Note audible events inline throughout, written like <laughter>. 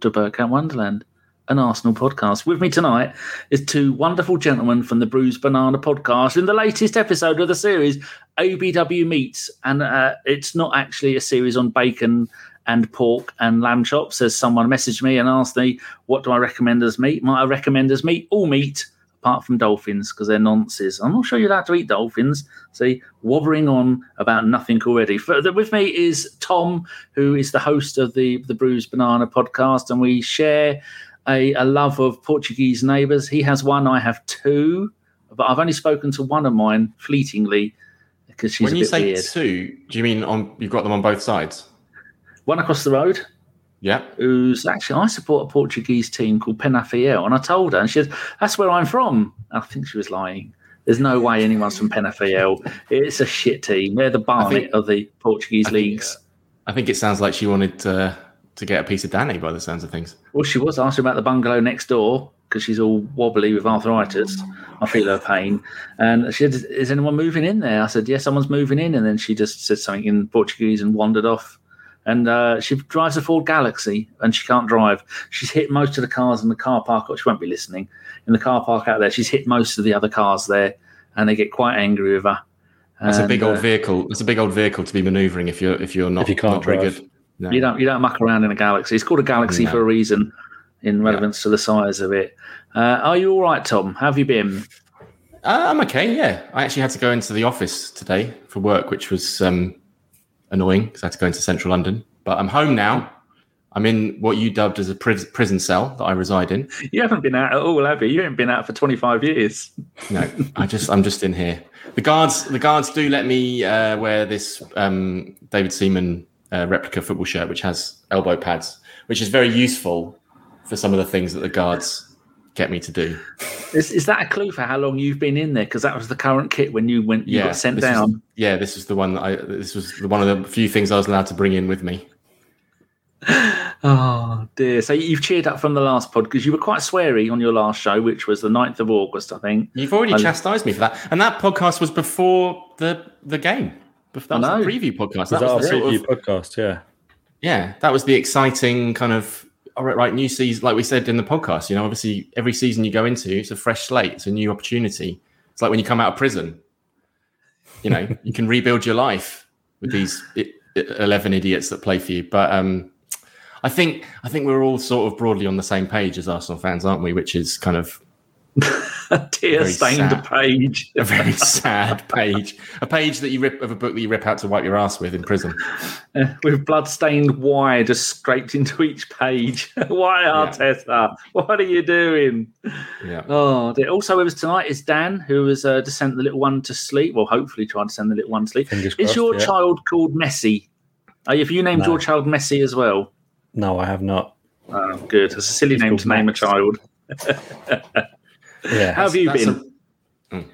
To Bergkamp Wonderland, an Arsenal podcast. With me tonight is two wonderful gentlemen from the Bruised Banana podcast in the latest episode of the series, ABW Meats. And uh, it's not actually a series on bacon and pork and lamb chops, as someone messaged me and asked me, what do I recommend as meat? Might I recommend as meat? All meat apart from dolphins because they're nonsense. I'm not sure you're allowed to eat dolphins. See, wobbling on about nothing already. With me is Tom, who is the host of the the Bruised Banana podcast, and we share a, a love of Portuguese neighbours. He has one, I have two, but I've only spoken to one of mine fleetingly because she's when a you say weird. two, do you mean on you've got them on both sides? One across the road, Yeah. who's actually I support a Portuguese team called Penafiel, and I told her, and she said, "That's where I'm from." I think she was lying. There's no way anyone's from Penafiel. It's a shit team. They're the barnet think- of the Portuguese I think, leagues. I think it sounds like she wanted uh, to get a piece of Danny by the sounds of things. Well, she was asking about the bungalow next door because she's all wobbly with arthritis. I feel her pain. And she said, Is anyone moving in there? I said, Yes, someone's moving in. And then she just said something in Portuguese and wandered off. And uh, she drives a Ford Galaxy and she can't drive. She's hit most of the cars in the car park. She won't be listening. In the car park out there, she's hit most of the other cars there and they get quite angry with her. That's a big old uh, vehicle. That's a big old vehicle to be manoeuvring if you're if you're not If you can't not very drive. good. No. You don't you don't muck around in a galaxy. It's called a galaxy No. for a reason, in relevance to the size of it. Uh, are you all right, Tom? How have you been? Uh, I'm okay. Yeah, I actually had to go into the office today for work, which was um, annoying because I had to go into central London. But I'm home now. I'm in what you dubbed as a pris- prison cell that I reside in. You haven't been out at all, have you? You haven't been out for twenty five years. No, I just I'm just in here. The guards the guards do let me uh, wear this um, David Seaman uh, replica football shirt, which has elbow pads, which is very useful for some of the things that the guards get me to do. Is, is that a clue for how long you've been in there? Because that was the current kit when you went. You yeah, got sent this was- down. yeah, this was the one that I. This was the, one of the few things I was allowed to bring in with me. <sighs> Oh dear! So you've cheered up from the last pod because you were quite sweary on your last show, which was the 9th of August, I think. You've already I- chastised me for that, and that podcast was before the the game. That was I the preview podcast. Was That that our was the sort preview of podcast? Yeah. yeah, that was the exciting kind of all right, right, new season. Like we said in the podcast, you know, obviously every season you go into, it's a fresh slate, it's a new opportunity. It's like when you come out of prison, you know, <laughs> you can rebuild your life with these eleven idiots that play for you. But um, I think I think we're all sort of broadly on the same page as Arsenal fans, aren't we? Which is kind of <laughs> <laughs> A tear stained sad. page. a very sad page, a page that you rip of a book that you rip out to wipe your ass with in prison. <laughs> with blood stained Y just scraped into each page. <laughs> Why, Arteta? What are you doing? Yeah. Oh, dear. also with us tonight is Dan, who has uh, to send the little one to sleep. Well, hopefully, trying to send the little one to sleep. Fingers Is crossed, your yeah. child called Messi? Uh, have you named No. your child Messi as well? No, I have not. Oh, good. It's a silly He's name to name a child. Yeah. How have you been? a- mm.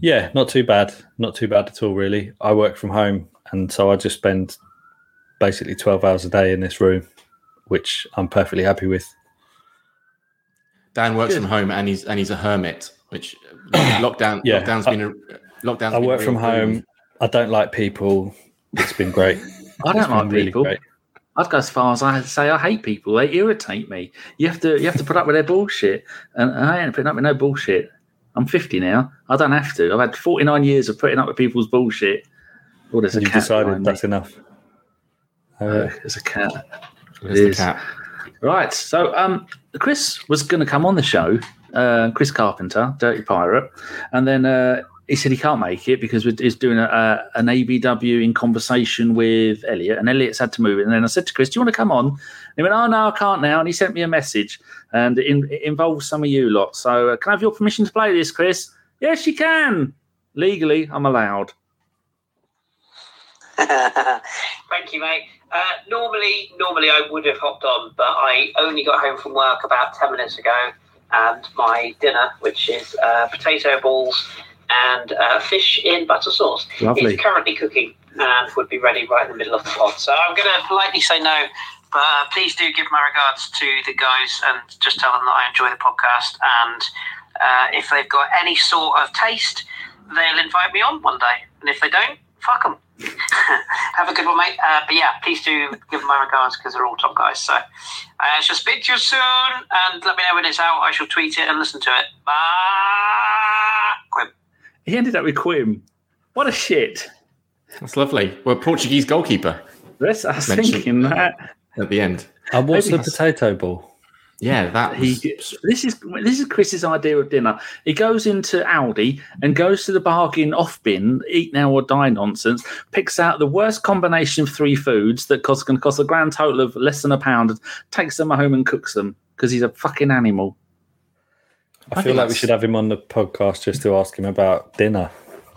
Yeah, not too bad. Not too bad at all, really. I work from home, and so I just spend basically 12 hours a day in this room, which I'm perfectly happy with. Dan works Good. from home and he's and he's a hermit, which <coughs> lockdown Yeah, lockdown's I- been a lockdown's I work from boon. home. I don't like people. It's been great. <laughs> I don't like been really people. great. I'd go as far as I say I hate people. They irritate me. You have to you have to put up with their bullshit, and I ain't putting up with no bullshit. I'm 50 now. I don't have to. I've had 49 years of putting up with people's bullshit. Oh, there's a You've cat. decided behind me. that's enough. Uh, Oh, there's a cat. There's It the cat. Right. So, um, Chris was going to come on the show. Uh, Chris Carpenter, Dirty Pirate, and then uh, he said he can't make it because he's doing a, a, an ABW in conversation with Elliot, and Elliot's had to move it. And then I said to Chris, "Do you want to come on?" And he went, "Oh no, I can't now." And he sent me a message, and it, in, it involves some of you lot. So, uh, can I have your permission to play this, Chris? Yes, you can. Legally, I'm allowed. <laughs> Thank you, mate. Uh, normally, normally I would have hopped on, but I only got home from work about ten minutes ago, and my dinner, which is uh, potato balls and uh, fish in butter sauce, Lovely. is currently cooking and would be ready right in the middle of the pod. So I'm going to politely say no, but uh, please do give my regards to the guys and just tell them that I enjoy the podcast. And uh, if they've got any sort of taste, they'll invite me on one day. And if they don't, fuck them. <laughs> Have a good one, mate. Uh, but yeah, please do give my regards because they're all top guys. So I shall speak to you soon and let me know when it's out. I shall tweet it and listen to it. Bye. Quim. He ended up with Quim. What a shit. That's lovely. Well, Portuguese goalkeeper That's, I was Mention- thinking that. at the end. And what's Maybe the potato ball? Yeah, that He, was, this is this is Chris's idea of dinner. He goes into Aldi and goes to the bargain off bin, eat now or die nonsense, picks out the worst combination of three foods that cost can cost a grand total of less than a pound, takes them home and cooks them because he's a fucking animal. I, I feel think like we should have him on the podcast just to ask him about dinner.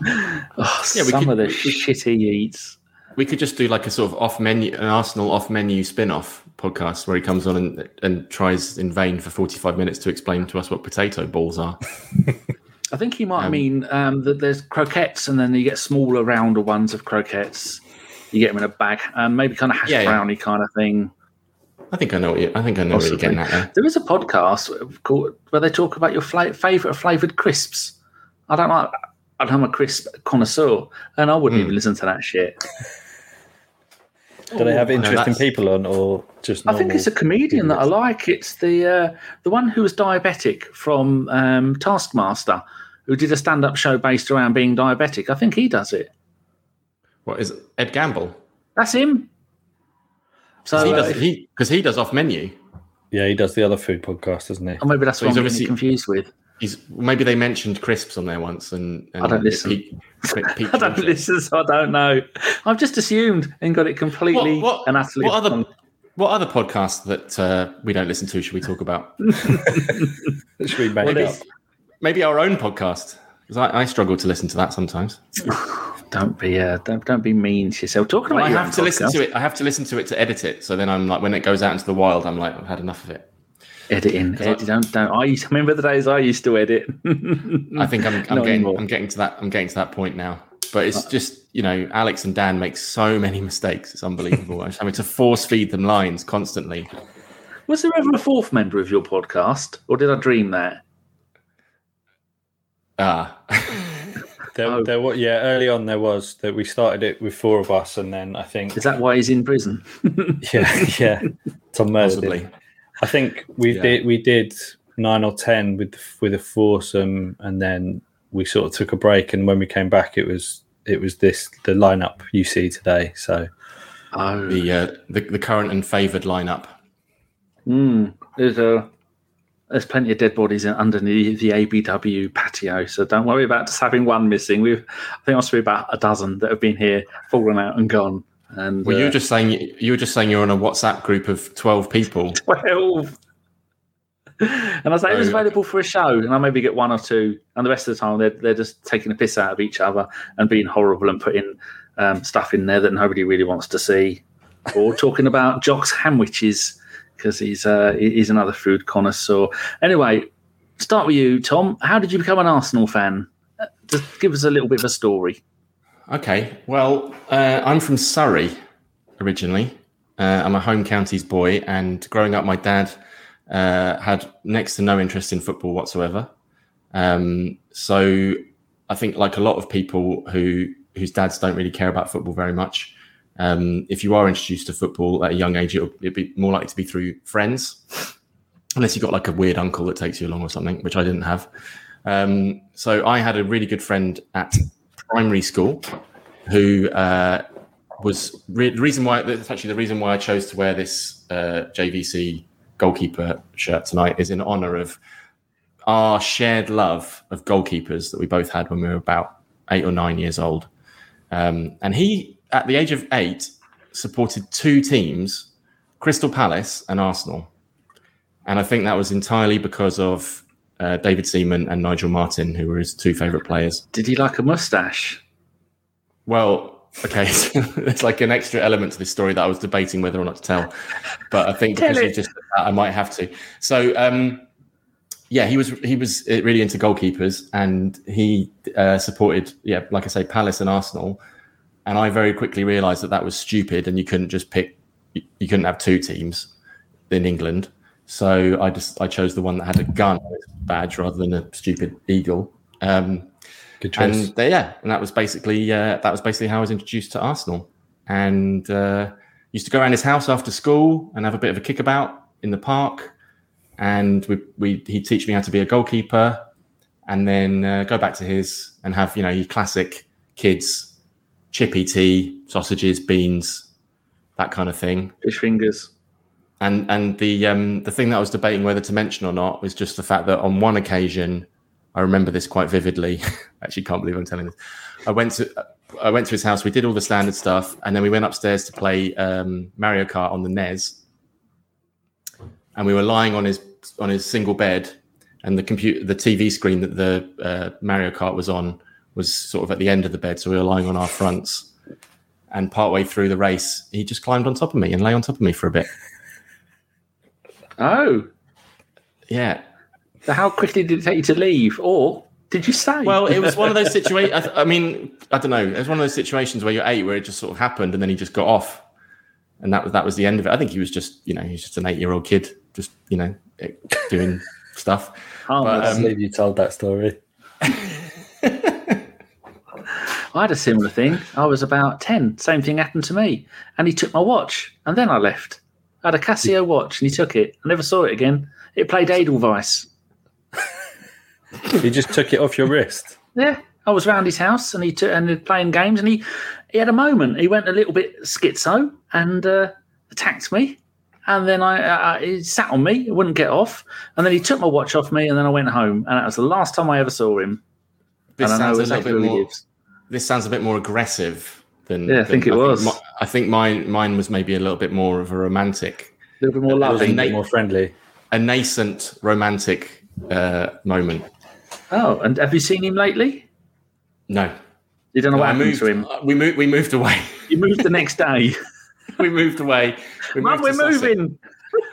Oh, Yeah, we some could- of the we- shit he eats. we could just do like a sort of off menu, an Arsenal off menu spin off podcast where he comes on and, and tries in vain for 45 minutes to explain to us what potato balls are. <laughs> I think he might Um, mean um, that there's croquettes and then you get smaller, rounder ones of croquettes. You get them in a bag, um, maybe kind of hash Yeah, yeah. brownie kind of thing. I think I know what you, I think I know what you're getting at there. There is a podcast called where they talk about your fla- favorite flavored crisps. I don't like. I don't I'm a crisp connoisseur, and I wouldn't Hmm. even listen to that shit. Do they have interesting that's- people on, or just? I think it's a comedian that I like. It's the uh, the one who was diabetic from um, Taskmaster, who did a stand up show based around being diabetic. I think he does it. What is it? Ed Gamble? That's him. So he uh, does if- he because he does off menu. Yeah, he does the other food podcast, doesn't he? or maybe that's So what he's I'm getting obviously- confused with. He's maybe they mentioned crisps on there once, and, and I don't listen. Pete- Pete- Pete I don't listen, so I don't know. I've just assumed and got it completely What, what, and utterly what other wrong. what other podcasts that uh, we don't listen to should we talk about? <laughs> Should we make Well, Maybe our own podcast because I, I struggle to listen to that sometimes. <laughs> Don't be uh, don't don't be mean to yourself. Talking Well, about I have to listen to it. I have to listen to it to edit it. So then I'm like, when it goes out into the wild, I'm like, I've had enough of it. editing. Edit, don't don't. I used remember the days I used to edit. I think I'm, <laughs> I'm getting anymore. I'm getting to that I'm getting to that point now. But it's just you know Alex and Dan make so many <laughs> mistakes. It's unbelievable. I'm having to force feed them lines constantly. Was there ever a fourth member of your podcast, or did I dream that? Ah, <laughs> There, Oh. there was, yeah, early on there was that we started it with four of us, and then I think, Is that why he's in prison? <laughs> yeah, yeah, Tom murdered possibly. I think we Yeah. did we did nine or ten with with a foursome, and then we sort of took a break. And when we came back, it was it was this the lineup you see today. So Oh, The, uh, the the current and favoured lineup. mm, there's a there's plenty of dead bodies in, underneath the ABW patio, so don't worry about just having one missing. We've I think must be about a dozen that have been here, fallen out and gone. And Well, you uh, were just saying you were just saying you're on a WhatsApp group of twelve people. <laughs> 12. And I say it was available for a show, and I maybe get one or two, and the rest of the time they're, they're just taking a piss out of each other and being horrible and putting um, stuff in there that nobody really wants to see, or talking about Jock's hamwiches because he's uh, he's another food connoisseur. Anyway, start with you, Tom. How did you become an Arsenal fan? Uh, Just give us a little bit of a story. Okay, well, uh, I'm from Surrey originally. Uh, I'm a home counties boy, and growing up, my dad uh, had next to no interest in football whatsoever. Um, so I think, like a lot of people who whose dads don't really care about football very much, um, if you are introduced to football at a young age, it'll, it'd be more likely to be through friends, unless you've got like a weird uncle that takes you along or something, which I didn't have. Um, so I had a really good friend at primary school who uh, was re- the reason why that's actually the reason why I chose to wear this uh, JVC goalkeeper shirt tonight is in honor of our shared love of goalkeepers that we both had when we were about eight or nine years old. Um, and he, at the age of eight, supported two teams, Crystal Palace and Arsenal. And I think that was entirely because of uh, David Seaman and Nigel Martyn, who were his two favourite players. Did he like a mustache? Well, okay, <laughs> it's like an extra element to this story that I was debating whether or not to tell, but I think because you just that, I might have to. So, um, yeah, he was he was uh, really into goalkeepers, and he uh, supported, yeah, like I say, Palace and Arsenal. And I very quickly realised that that was stupid, and you couldn't just pick, you you couldn't have two teams in England. So I just I chose the one that had a gun badge rather than a stupid eagle. Um, good choice. and uh, yeah, and that was basically uh, that was basically how I was introduced to Arsenal. and uh, used to go around his house after school and have a bit of a kickabout in the park. And we, we he'd teach me how to be a goalkeeper, and then uh, go back to his and have you know your classic kids chippy tea, sausages, beans, that kind of thing. Fish fingers. And and the um, the thing that I was debating whether to mention or not was just the fact that on one occasion, I remember this quite vividly. <laughs> Actually, can't believe I'm telling this. I went to I went to his house. We did all the standard stuff, and then we went upstairs to play um, Mario Kart on the NES. And we were lying on his on his single bed, and the computer, the TV screen that the uh, Mario Kart was on was sort of at the end of the bed. So we were lying on our fronts. And partway through the race, he just climbed on top of me and lay on top of me for a bit. Oh, Yeah, so how quickly did it take you to leave, or did you stay? Well, it was one of those <laughs> situations. I, th- I mean, I don't know. It was one of those situations where you're eight, where it just sort of happened, and then he just got off, and that was that was the end of it. I think he was just, you know, he's just an eight-year-old kid, just you know, doing stuff. Harmless. but, um, you told that story. <laughs> I had a similar thing. I was about 10. Same thing happened to me. And he took my watch. And then I left. I had a Casio watch and he took it. I never saw it again. It played Edelweiss. He just took it off your wrist. Yeah. I was round his house and he took and he was playing games and he, he had a moment. He went a little bit schizo and uh, attacked me. And then I, uh, he sat on me, it wouldn't get off. And then he took my watch off me and then I went home. And that was the last time I ever saw him. This and I know sounds a little exactly bit where he more. lives. This sounds a bit more aggressive than. Yeah, I think than- it was. mi- I think mine mine was maybe a little bit more of a romantic, A little bit more It was a loving. Nate- bit more friendly. a nascent romantic uh, moment. Oh, and have you seen him lately? No, You don't know what I happened moved. to him. uh, We moved. We moved away. You moved the next day. <laughs> we moved away. We Mum, moved we're to Sussex. moving.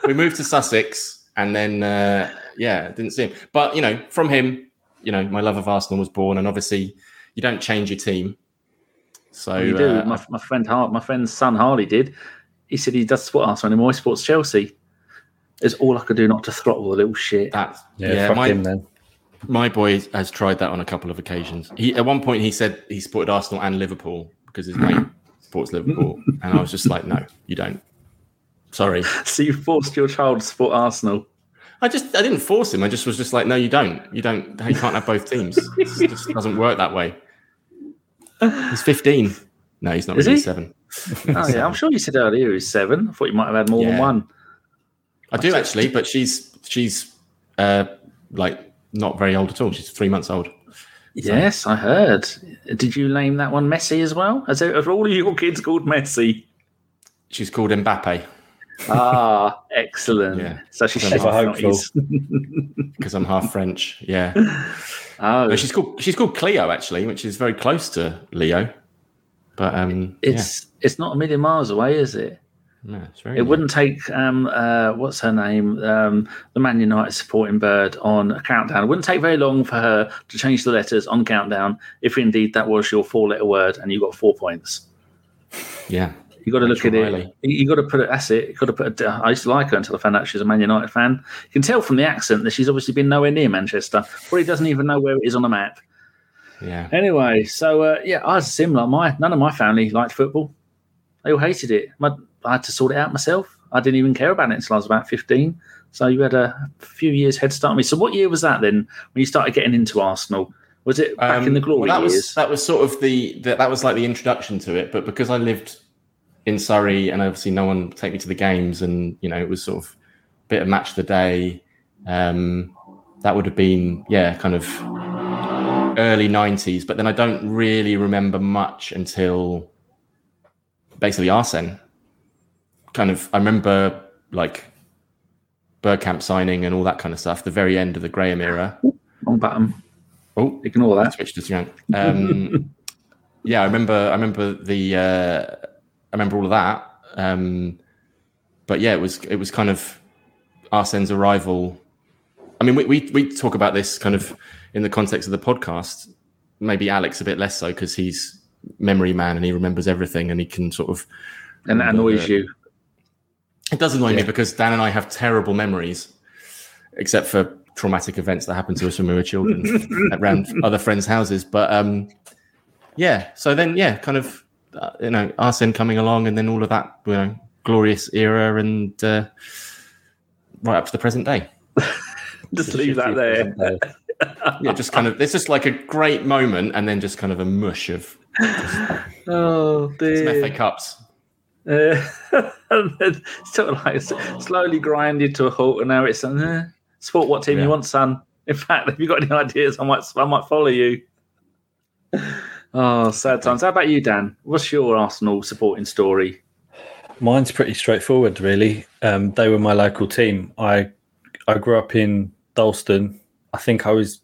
we moved to Sussex, and then uh, yeah, didn't see him. But you know, from him, you know, my love of Arsenal was born, and obviously, you don't change your team. So you do. uh, my, my friend Har- my friend's son Harley did. He said he does support Arsenal anymore. He supports Chelsea. It's all I could do not to throttle the little shit. that Yeah, yeah, fuck my him then. my boy has tried that on a couple of occasions. He at one point he said he supported Arsenal and Liverpool because his mate <laughs> supports Liverpool, and I was just like, no, you don't. Sorry, <laughs> So you forced your child to support Arsenal. I just I didn't force him. I just was just like, no, you don't. You don't. You can't have both teams. <laughs> It just doesn't work that way. He's fifteen. No, he's not Is really he? seven. <laughs> Oh yeah, I'm sure you said earlier he's seven. I thought you might have had more than one. I do actually, but she's she's uh like not very old at all. She's three months old. Yes, I heard. Did you name that one Messi as well? As are all of your kids called Messi? She's called Mbappe Ah, excellent. Yeah. So she's half hopeful. Because <laughs> I'm half French. Yeah, Oh, no, she's called she's called Cleo actually, which is very close to Leo. But um, it's it's not a million miles away, is it? yeah, yeah, it's very. It wouldn't take um uh what's her name um the Man United supporting bird on a countdown. It wouldn't take very long for her to change the letters on countdown if indeed that was your four letter word and you got four points. Yeah, You got to look at Rachel it. You, got to put it. That's it. You got to put. I used to like her until I found out she's a Man United fan. You can tell from the accent that she's obviously been nowhere near Manchester. Probably doesn't even know where it is on the map. yeah. Anyway, so uh, yeah, I was similar. My none of my family liked football. They all hated it. My, I had to sort it out myself. I didn't even care about it until I was about fifteen. So you had a few years head start on me. So what year was that then when you started getting into Arsenal? Was it back in the Um, glory well, that years? was that was sort of the, the that was like the introduction to it. But because I lived in Surrey and obviously no one would take me to the games, and you know it was sort of a bit of match of the day. Um, that would have been yeah, kind of early '90s. But then I don't really remember much until basically Arsene. Kind of, I remember like Bergkamp signing and all that kind of stuff. The very end of the Graham era. Wrong button. Oh, Ignore that. switched to Young. Um, <laughs> yeah, I remember. I remember the. Uh, I remember all of that. Um, but yeah, it was it was kind of Arsene's arrival. I mean, we, we we talk about this kind of in the context of the podcast. Maybe Alex a bit less so because he's memory man and he remembers everything and he can sort of. And that annoys the- you. It does annoy me because Dan and I have terrible memories, except for traumatic events that happened to us when we were children <laughs> around other friends' houses. But um, yeah, so then yeah, kind of uh, you know Arsene coming along, and then all of that you know glorious era, and uh, right up to the present day. <laughs> Just leave that there. yeah, just kind of it's just like a great moment, and then just kind of a mush of <laughs> Oh some dear. FA Cups. <laughs> Uh, sort of like slowly grinded to a halt, and now it's uh, sport. What team Yeah. you want, son? In fact, if you got any ideas, I might I might follow you. Oh, sad times. How about you, Dan? What's your Arsenal supporting story? Mine's pretty straightforward, really. Um, they were my local team. I I grew up in Dalston. I think I was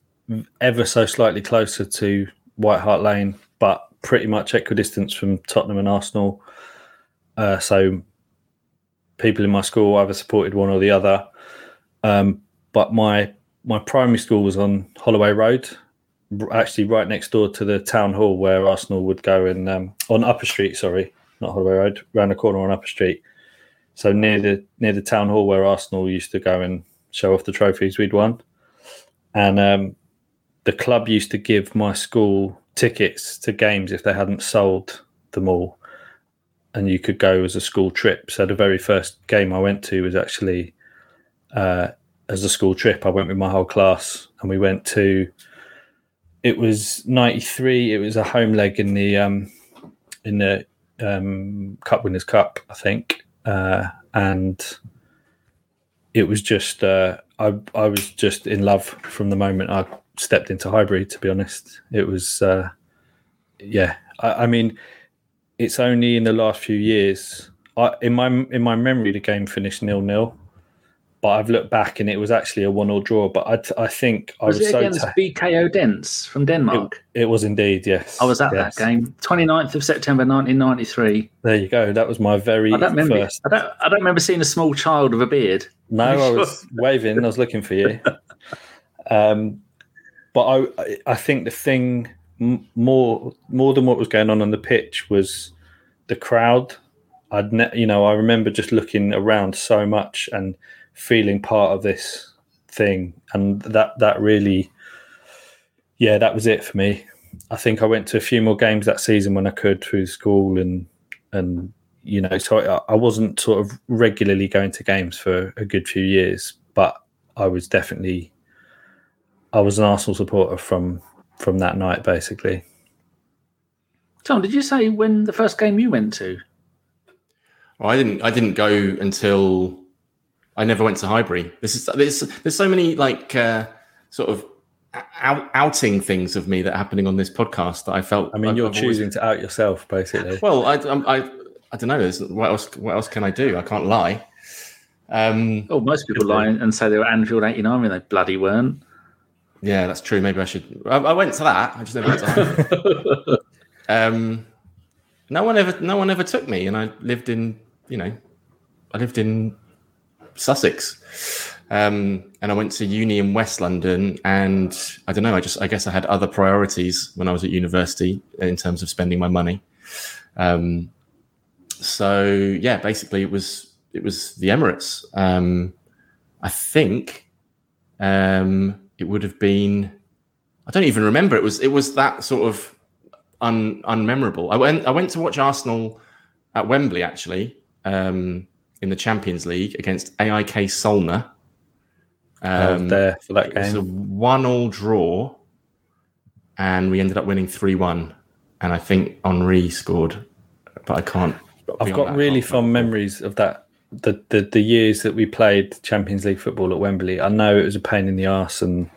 ever so slightly closer to White Hart Lane, but pretty much equidistance from Tottenham and Arsenal. Uh, so people in my school either supported one or the other. Um, but my my primary school was on Holloway Road, actually right next door to the town hall where Arsenal would go and um, on Upper Street. Sorry, not Holloway Road, round the corner on Upper Street. So near the near the town hall where Arsenal used to go and show off the trophies we'd won, and um, the club used to give my school tickets to games if they hadn't sold them all, and you could go as a school trip. So the very first game I went to was actually uh, as a school trip. I went with my whole class, and we went to. It was '93. It was a home leg in the um, in the um, Cup Winners' Cup, I think, uh, and it was just uh, I I was just in love from the moment I stepped into Highbury. To be honest, it was uh, yeah. I, I mean, it's only in the last few years. I, in my in my memory, the game finished nil nil. But I've looked back and it was actually a one all draw. But I, I think I Was, was, it so against ta- BK Odense from Denmark? it was indeed yes. I was at yes. that game, 29th of September 1993. There you go. That was my very I don't remember. first. I don't. I don't remember seeing a small child with a beard. No, <laughs> I was waving. I was looking for you. Um, but I, I think the thing more more than what was going on on the pitch was the crowd. I'd, ne- you know, I remember just looking around so much and feeling part of this thing, and that that really, yeah, that was it for me. I think I went to a few more games that season when I could through school and and you know, so I, I wasn't sort of regularly going to games for a good few years, but I was definitely I was an Arsenal supporter from from that night, basically. Tom, did you say when the first game you went to? Well, I didn't. I didn't go until I never went to Highbury. This is there's there's so many like uh, sort of out, outing things of me that are happening on this podcast that I felt. I mean, I've- you're I've always- choosing to out yourself, basically. Well, I, I'm- I I don't know. There's, what else? What else can I do? I can't lie. Um, Oh, most people lie and say they were Anfield 89 when they bloody weren't. yeah, that's true. Maybe I should. I, I went to that. I just never went to Highbury. <laughs> um, no one ever. No one ever took me, and I lived in. You know, I lived in Sussex. Um, and I went to uni in West London, and I don't know. I just, I guess, I had other priorities when I was at university in terms of spending my money. Um, so yeah, basically, it was it was the Emirates. Um, I think um, it would have been. I don't even remember. It was it was that sort of un, unmemorable. I went I went to watch Arsenal at Wembley actually um, in the Champions League against AIK Solna. Um, there for that game. it was a one-all draw, and we ended up winning three-one. And I think Henri scored, but I can't. I've got really fond memories of that. The, the the years that we played Champions League football at Wembley. I know it was a pain in the ass and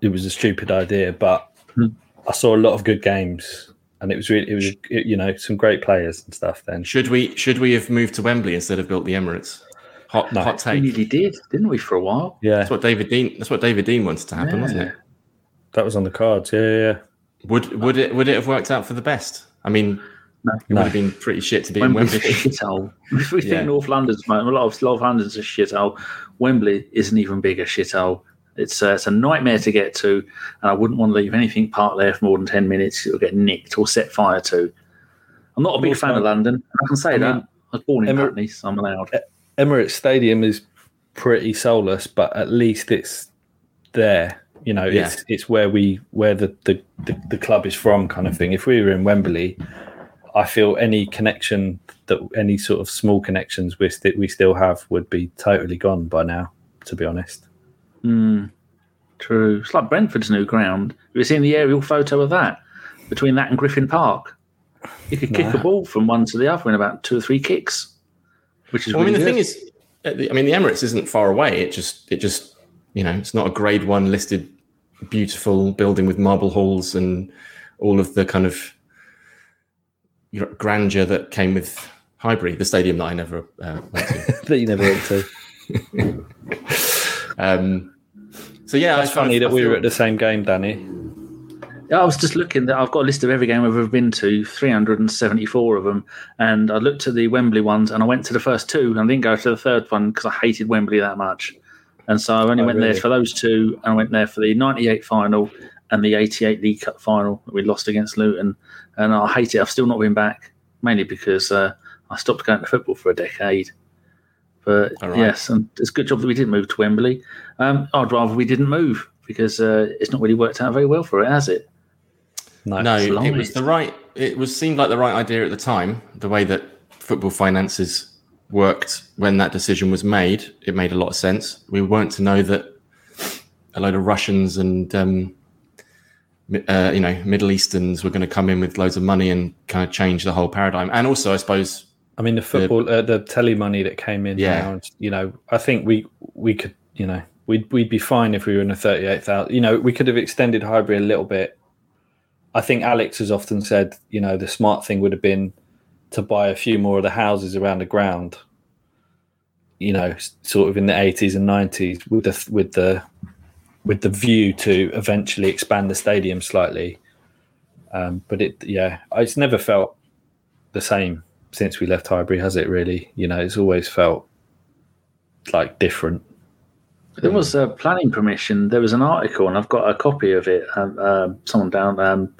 it was a stupid idea, but Hmm. I saw a lot of good games, and it was really it was you know some great players and stuff. Then Should we should we have moved to Wembley instead of built the Emirates? Hot No. hot We take. nearly did, didn't we, for a while? yeah, That's what David Dein. That's what David Dein wanted to happen, wasn't it? that was on the cards. Yeah, yeah, yeah. Would would it would it have worked out for the best? I mean, No. it No. would have been pretty shit to be in Wembley's a Wembley. shithole. If <laughs> we Yeah. think North London's, a lot of North London's a shithole, Wembley is an even bigger shithole. It's, uh, it's a nightmare to get to, and I wouldn't want to leave anything parked there for more than 10 minutes. It'll get nicked or set fire to. I'm not a big fan of London. I can say I that. I was born in Emir- Putney, so I'm allowed. Emirates Stadium is pretty soulless, but at least it's there. You know, Yeah. it's it's where we where the, the, the, the club is from, kind of thing. If we were in Wembley, I feel any connection that any sort of small connections we st- we still have would be totally gone by now. To be honest, Mm, true. It's like Brentford's new ground. Have you seen the aerial photo of that? Between that and Griffin Park, you could kick a ball from one to the other in about two or three kicks, which is. Well, I mean, really the thing is, the- I mean, the Emirates isn't far away. It just, it just, you know, it's not a Grade One listed beautiful building with marble halls and all of the kind of grandeur that came with Highbury, the stadium that I never uh, went to. <laughs> that you never went to. <laughs> Um, so yeah, It's I funny of- that we were at the same game, Danny. Yeah, I was just looking. That I've got a list of every game I've ever been to, 374 of them, and I looked at the Wembley ones, and I went to the first two, and I didn't go to the third one because I hated Wembley that much, and so I only Oh, went really? there for those two, and I went there for the 98 final and the 88 League Cup final that we lost against Luton, and I hate it. I've still not been back, mainly because uh, I stopped going to football for a decade. But All right. yes, and it's a good job that we didn't move to Wembley. Um, I'd rather we didn't move because uh, it's not really worked out very well for it, has it? No, no, it was the right. It was seemed like the right idea at the time. The way that football finances worked when that decision was made, it made a lot of sense. We weren't to know that a load of Russians and um, uh, you know Middle Easterns were going to come in with loads of money and kind of change the whole paradigm. And also, I suppose, I mean the football, uh, the telly money that came in. Yeah. now, you know, I think we we could, you know, we'd we'd be fine if we were in a thirty-eight thousand. You know, we could have extended Highbury a little bit. I think Alex has often said, you know, the smart thing would have been to buy a few more of the houses around the ground. You know, sort of in the eighties and nineties, with the with the with the view to eventually expand the stadium slightly. Um, but it, yeah, it's never felt the same since we left Highbury, has it really? You know, it's always felt like different. There was a planning permission. There was an article, and I've got a copy of it. Um, um, someone down um,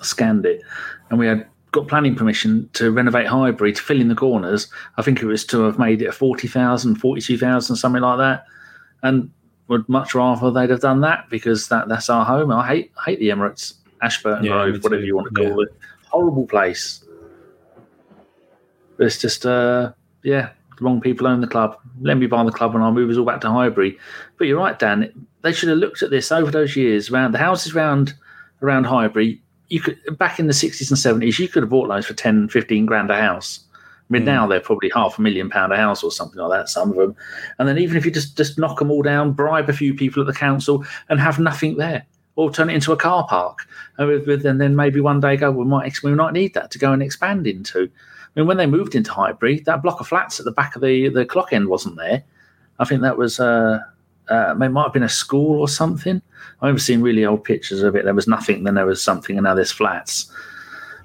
scanned it, and we had got planning permission to renovate Highbury to fill in the corners. I think it was to have made it a 40,000, 42,000, something like that. And would much rather they'd have done that because that, that's our home. I hate hate the Emirates, Ashburton Yeah, Grove, whatever you want to Yeah. call it. Horrible place. But it's just, uh, yeah, the wrong people own the club. Let me buy the club and I'll move us all back to Highbury. But you're right, Dan. They should have looked at this over those years. Around the houses around around Highbury, you could back in the 60s and 70s, you could have bought those for 10, 15 grand a house. I mean, Mm. now they're probably half a million pound a house or something like that. Some of them, and then even if you just just knock them all down, bribe a few people at the council, and have nothing there, or turn it into a car park, and, with, with, and then maybe one day go, we might we might need that to go and expand into. I mean, when they moved into Highbury, that block of flats at the back of the the clock end wasn't there. I think that was uh, uh, it might have been a school or something. I remember seen really old pictures of it. There was nothing, then there was something, and now there's flats.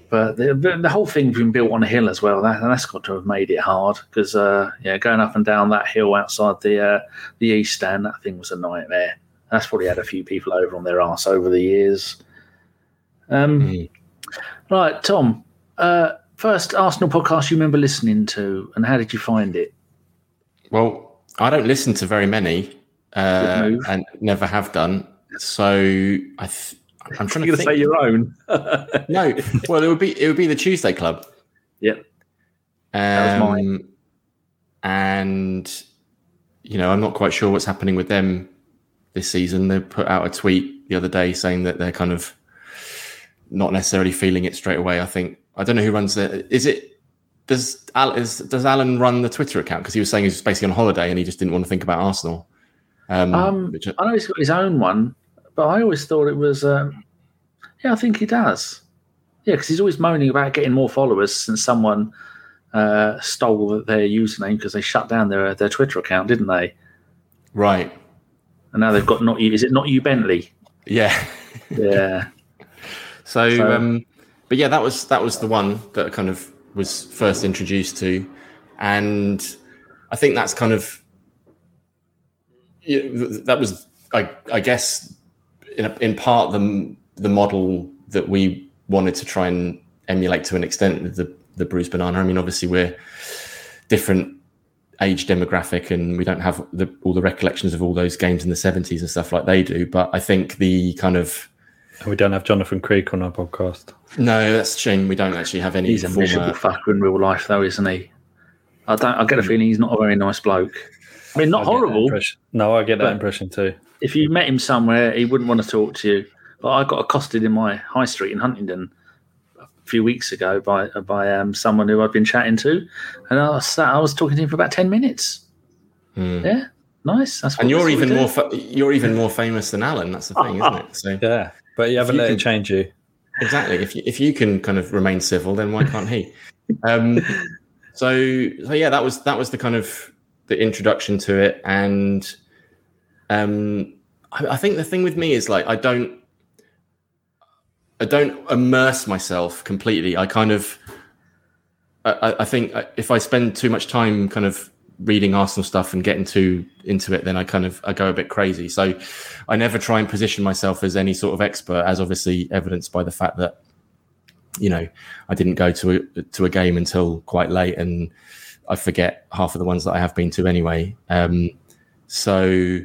But the, the, whole thing's been built on a hill as well. That, that's got to have made it hard because uh, yeah, going up and down that hill outside the uh, the east stand, that thing was a nightmare. That's probably had a few people over on their arse over the years. Um, Mm. Right, Tom. Uh, first Arsenal podcast you remember listening to, and how did you find it? well, I don't listen to very many, uh, and never have done. So I, th- I'm trying <laughs> to think. say your own. <laughs> no, well, it would be it would be the Tuesday Club. Yep. Um, That was mine. And you know, I'm not quite sure what's happening with them this season. They put out a tweet the other day saying that they're kind of not necessarily feeling it straight away. I think I don't know who runs the. Is it does Al, is, does Alan run the Twitter account because he was saying he was basically on holiday and he just didn't want to think about Arsenal. Um, Um, which, I know he's got his own one, but I always thought it was. Um, yeah, I think he does. Yeah, because he's always moaning about getting more followers since someone uh, stole their username because they shut down their their Twitter account, didn't they? right? And now they've got not you. Is it not you, Bentley? Yeah. Yeah. <laughs> So, So- um, but yeah, that was that was the one that kind of was first introduced to, and I think that's kind of that was I, I guess in a, in part the the model that we wanted to try and emulate to an extent the the Bruised Banana. I mean, obviously we're different age demographic and we don't have the, all the recollections of all those games in the 70s and stuff like they do but i think the kind of And we don't have Jonathan Creek on our podcast. No, that's a shame. We don't actually have any He's a miserable fucker in real life, though, isn't he? I don't. I get a feeling he's not a very nice bloke. I mean, not I horrible. No, I get that impression too. If you met him somewhere, he wouldn't want to talk to you. But I got accosted in my high street in Huntingdon a few weeks ago by by um, someone who I'd been chatting to, and I was sat, I was talking to him for about ten minutes. Hmm. Yeah, nice. That's And you're even more fa- you're even more famous than Alan. That's the thing, isn't it? <laughs> So Yeah, but you haven't you let can- it change you. exactly, if you, if you can kind of remain civil, then why can't he? Um, <laughs> so so yeah, that was that was the kind of the introduction to it, and um, I, I think the thing with me is like I don't I don't immerse myself completely. I kind of I, I- I think if I spend too much time kind of reading Arsenal stuff and getting too into it, then I kind of I go a bit crazy. So I never try and position myself as any sort of expert, as obviously evidenced by the fact that you know I didn't go to a, to a game until quite late, and I forget half of the ones that I have been to anyway. Um, so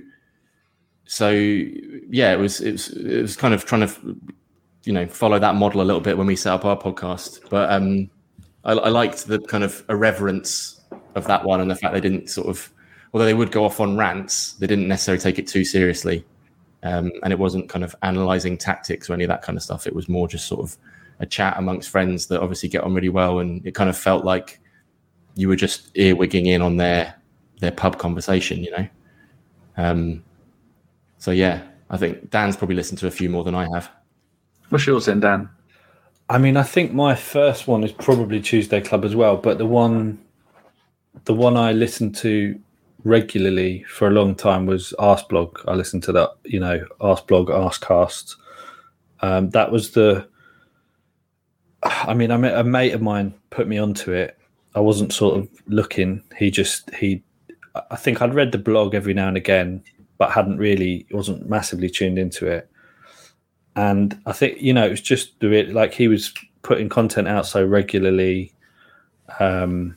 so yeah, it was it was it was kind of trying to you know follow that model a little bit when we set up our podcast, but um, I, I liked the kind of irreverence of that one and the fact they didn't sort of although they would go off on rants, they didn't necessarily take it too seriously. Um, and it wasn't kind of analyzing tactics or any of that kind of stuff. It was more just sort of a chat amongst friends that obviously get on really well. And it kind of felt like you were just earwigging in on their their pub conversation, you know. Um, so yeah, I think Dan's probably listened to a few more than I have. What's yours then, Dan? I mean, I think my first one is probably Tuesday Club as well, but the one, the one I listened to regularly for a long time was Arsblog. I listened to that, you know, Ask Arsblog, Arscast. Um, that was the. I mean, I met a mate of mine put me onto it. I wasn't sort of looking. He just he. I think I'd read the blog every now and again, but hadn't really wasn't massively tuned into it and I think you know it was just the like he was putting content out so regularly. Um,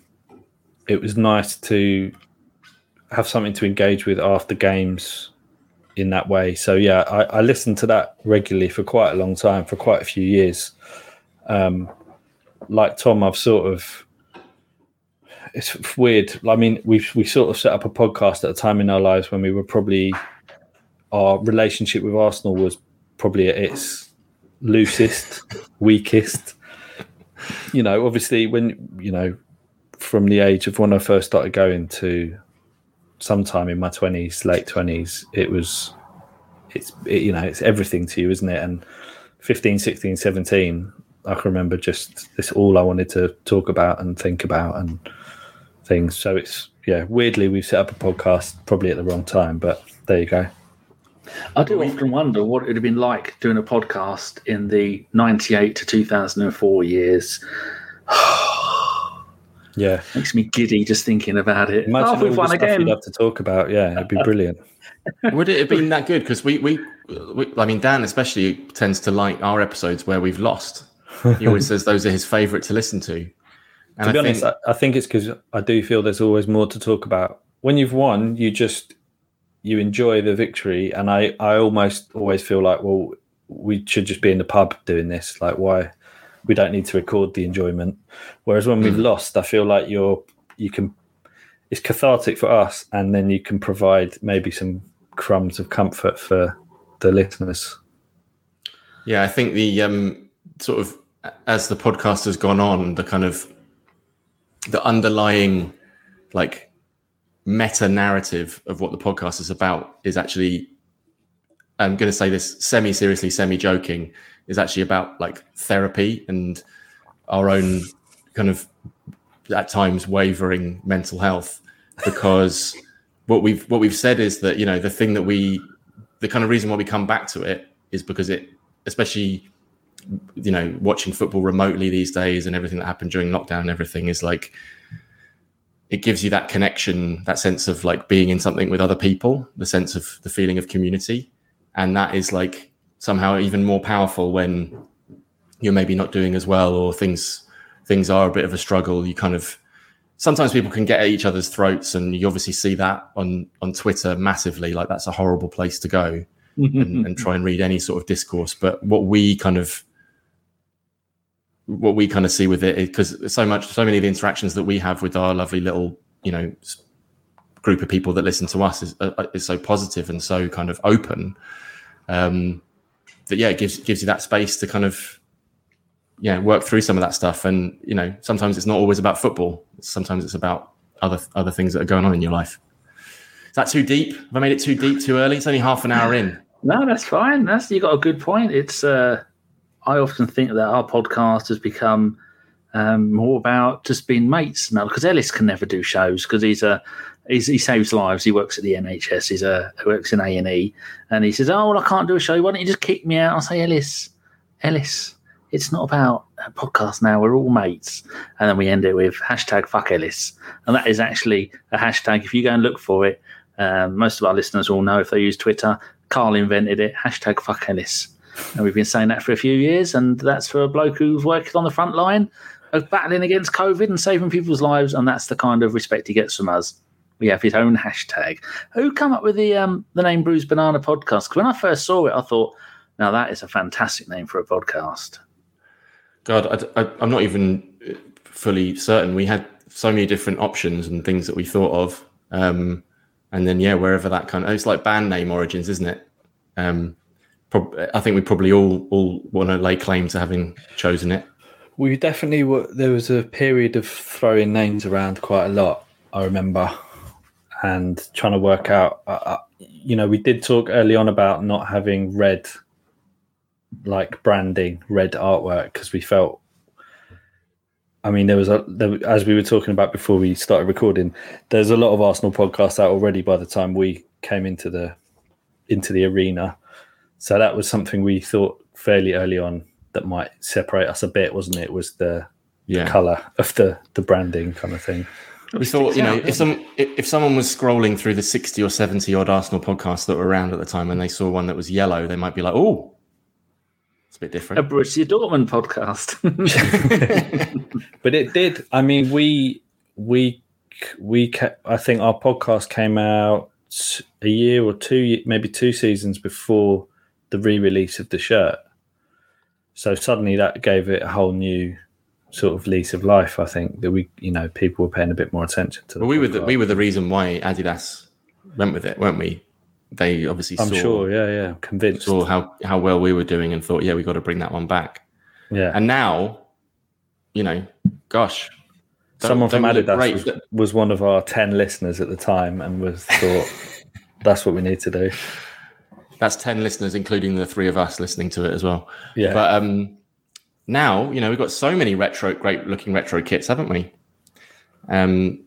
it was nice to have something to engage with after games in that way. So yeah, I, I listened to that regularly for quite a long time, for quite a few years. Um, like Tom, I've sort of it's weird. I mean, we we sort of set up a podcast at a time in our lives when we were probably our relationship with Arsenal was probably at its loosest, <laughs> weakest. You know, obviously, when you know, from the age of when I first started going to sometime in my twenties, late twenties, it was, it's it, you know, it's everything to you, isn't it? And 15, 16, 17, I can remember just this all I wanted to talk about and think about and things. So it's yeah, weirdly we've set up a podcast probably at the wrong time, but there you go. I do often wonder what it would have been like doing a podcast in the 98 to 2004 years. <sighs> Yeah. Makes me giddy just thinking about it. Imagine oh, all we've the won stuff again. you'd have to talk about. Yeah, it'd be brilliant. <laughs> Would it have been that good? Because we, we, we, I mean, Dan especially tends to like our episodes where we've lost. He <laughs> always says those are his favourite to listen to. And to be I honest, think, I, I think it's because I do feel there's always more to talk about. When you've won, you just you enjoy the victory, and I I almost always feel like well we should just be in the pub doing this. Like why we don't need to record the enjoyment. Whereas when we've Mm. lost, I feel like you're you can it's cathartic for us, and then you can provide maybe some crumbs of comfort for the listeners. yeah, I think the um, sort of as the podcast has gone on, the kind of the underlying like meta narrative of what the podcast is about is actually I'm going to say this semi seriously, semi joking, is actually about like therapy and our own kind of at times wavering mental health because <laughs> what we've what we've said is that you know the thing that we the kind of reason why we come back to it is because it especially you know watching football remotely these days and everything that happened during lockdown and everything is like it gives you that connection that sense of like being in something with other people the sense of the feeling of community. And that is like somehow even more powerful when you're maybe not doing as well or things things are a bit of a struggle you kind of sometimes people can get at each other's throats and you obviously see that on on twitter massively like that's a horrible place to go <laughs> and, and try and read any sort of discourse. But what we kind of what we kind of see with it because so much so many of the interactions that we have with our lovely little you know group of people that listen to us is, uh, is so positive and so kind of open um that yeah it gives gives you that space to kind of yeah work through some of that stuff. And you know sometimes it's not always about football. Sometimes it's about other other things that are going on in your life. Is that too deep? Have i made it too deep too early? It's only half an hour in. No, that's fine. That's you got a good point. It's uh, I often think that our podcast has become um, more about just being mates now because Ellis can never do shows because he's a he's, he saves lives. He works at the NHS. He's a he works in A and E, and he says, "Oh, well, I can't do a show. Why don't you just kick me out?" I say, "Ellis, Ellis, it's not about a podcast now. We're all mates." And then we end it with hashtag Fuck Ellis, and that is actually a hashtag. If you go and look for it, um, most of our listeners will know if they use Twitter. Carl invented it. Hashtag Fuck Ellis. And we've been saying that for a few years, and that's for a bloke who's working on the front line of battling against COVID and saving people's lives, and that's the kind of respect he gets from us. We have his own hashtag. Who come up with the um, the name Bruised Banana Podcast? 'Cause when I first saw it, I thought, now that is a fantastic name for a podcast. God, I, am not even fully certain. We had so many different options and things that we thought of. Um, and then, yeah, wherever that kind of, it's like band name origins, isn't it? Um, prob- I think we probably all, all want to lay claim to having chosen it. We definitely were. There was a period of throwing names around quite a lot. I remember, and trying to work out. Uh, uh, you know, we did talk early on about not having red, like branding, red artwork, because we felt. I mean, there was a there, as we were talking about before we started recording. There's a lot of Arsenal podcasts out already. By the time we came into the into the arena, so that was something we thought fairly early on that might separate us a bit, wasn't it? Was the Yeah. color of the the branding kind of thing. We thought, you know, if some if, if someone was scrolling through the sixty or seventy odd Arsenal podcasts that were around at the time, and they saw one that was yellow, they might be like, "Oh, it's a bit different." A different." Borussia Dortmund podcast. <laughs> But it did. I mean, we we we ca- I think our podcast came out a year or two, maybe two seasons before the re-release of the shirt. So suddenly that gave it a whole new sort of lease of life. I think that we, you know, people were paying a bit more attention to. Well, we were the, we were the reason why Adidas went with it, weren't we? They obviously I'm saw, sure. Yeah, yeah. I'm convinced. saw how how well we were doing and thought, yeah, we got to bring that one back. Yeah. And now, you know, gosh, Someone from don't we look Adidas great? was, was one of our ten listeners at the time, and was thought <laughs> that's what we need to do. That's ten listeners, including the three of us listening to it as well. Yeah. But um, now, you know, we've got so many retro, great looking retro kits, haven't we? Um,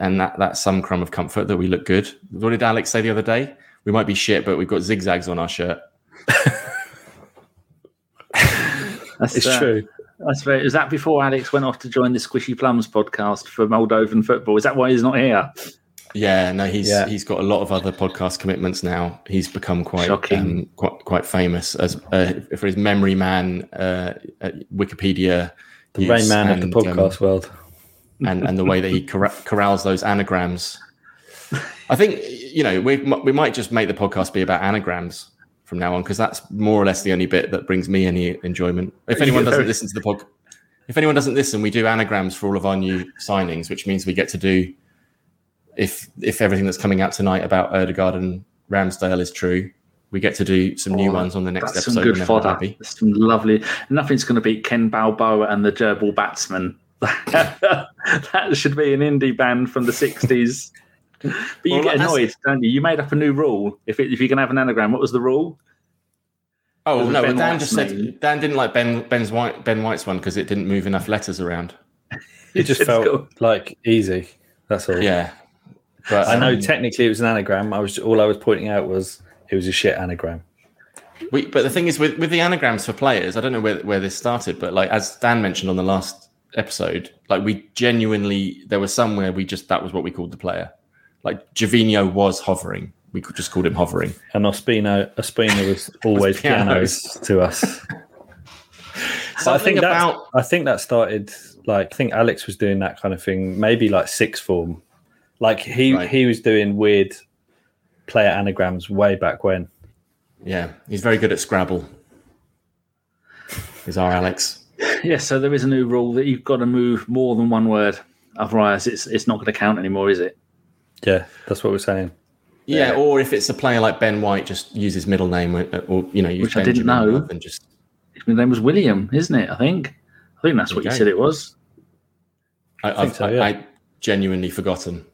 and that that's some crumb of comfort that we look good. What did Alex say the other day? We might be shit, but we've got zigzags on our shirt. That's, it's true. That's very, is that before Alex went off to join the Squishy Plums podcast for Moldovan football? Is that why he's not here? Yeah, no, he's Yeah. he's got a lot of other podcast commitments now. He's become quite um, quite quite famous as uh, for his memory man, uh, Wikipedia, The use Rain Man of and, the um, podcast world. and and the way that he <laughs> corra- corrals those anagrams. I think you know we we might just make the podcast be about anagrams from now on because that's more or less the only bit that brings me any enjoyment. If anyone <laughs> doesn't listen to the pod, if anyone doesn't listen, we do anagrams for all of our new signings, which means we get to do if if everything that's coming out tonight about Odegaard and Ramsdale is true, we get to do some new Oh, ones on the next That's episode. some good fodder. That's some lovely. Nothing's going to beat Ken Balboa and the Gerbil Batsman. <laughs> that should be an indie band from the 60s. But you Well, get that's- annoyed, don't you? You made up a new rule. If it, if you can have an anagram, what was the rule? Oh no, Ben Dan White's just said name? Dan didn't like Ben Ben's White Ben White's one because it didn't move enough letters around. It just <laughs> felt cool. like easy. That's all. Yeah, but I know technically it was an anagram. I was all I was pointing out was it was a shit anagram. We, but the thing is, with, with the anagrams for players, I don't know where, where this started, but like as Dan mentioned on the last episode, like we genuinely there was somewhere we just that was what we called the player. Like Gervinho was hovering, we could just called him hovering. And Ospina, Ospina was <laughs> always pianos. pianos to us. <laughs> But I think that's- about I think that started like I think Alex was doing that kind of thing, maybe like sixth form. Like he Right. he was doing weird player anagrams way back when. Yeah, he's very good at Scrabble. Is our Alex. <laughs> Yeah, so there is a new rule that you've got to move more than one word. Otherwise, it's it's not going to count anymore, is it? Yeah, that's what we're saying. Yeah, or if it's a player like Ben White, just use his middle name, or, or you know, use Which I didn't know. rather than just His name was William, isn't it? I think. I think that's what you said it was. I, I've so, yeah. I genuinely forgotten.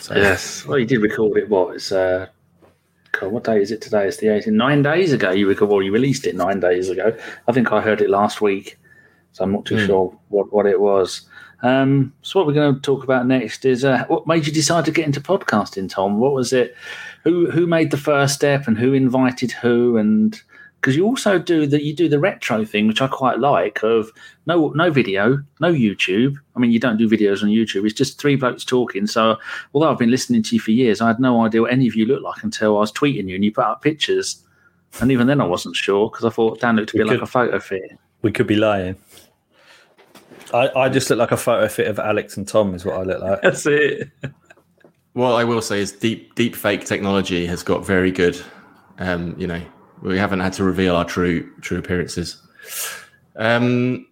So, Yes. Well, you did record it. What? It's uh, God, what day is it today? It's the 18th. Nine days ago. You record. Well, you released it nine days ago. I think I heard it last week, so I'm not too Hmm. sure what what it was. Um, so what we're going to talk about next is uh, what made you decide to get into podcasting, Tom? What was it? Who who made the first step and who invited who? And because you also do the you do the retro thing, which I quite like. Of no no video, no YouTube. I mean, you don't do videos on YouTube. It's just three blokes talking. So although I've been listening to you for years, I had no idea what any of you looked like until I was tweeting you and you put up pictures. And even then, I wasn't sure because I thought Dan looked a We bit like a photo fit. We could be lying. I, I just look like a photo fit of Alex and Tom, is what I look like. That's it. what I will say is deep deep fake technology has got very good. Um, you know, we haven't had to reveal our true true appearances. Um,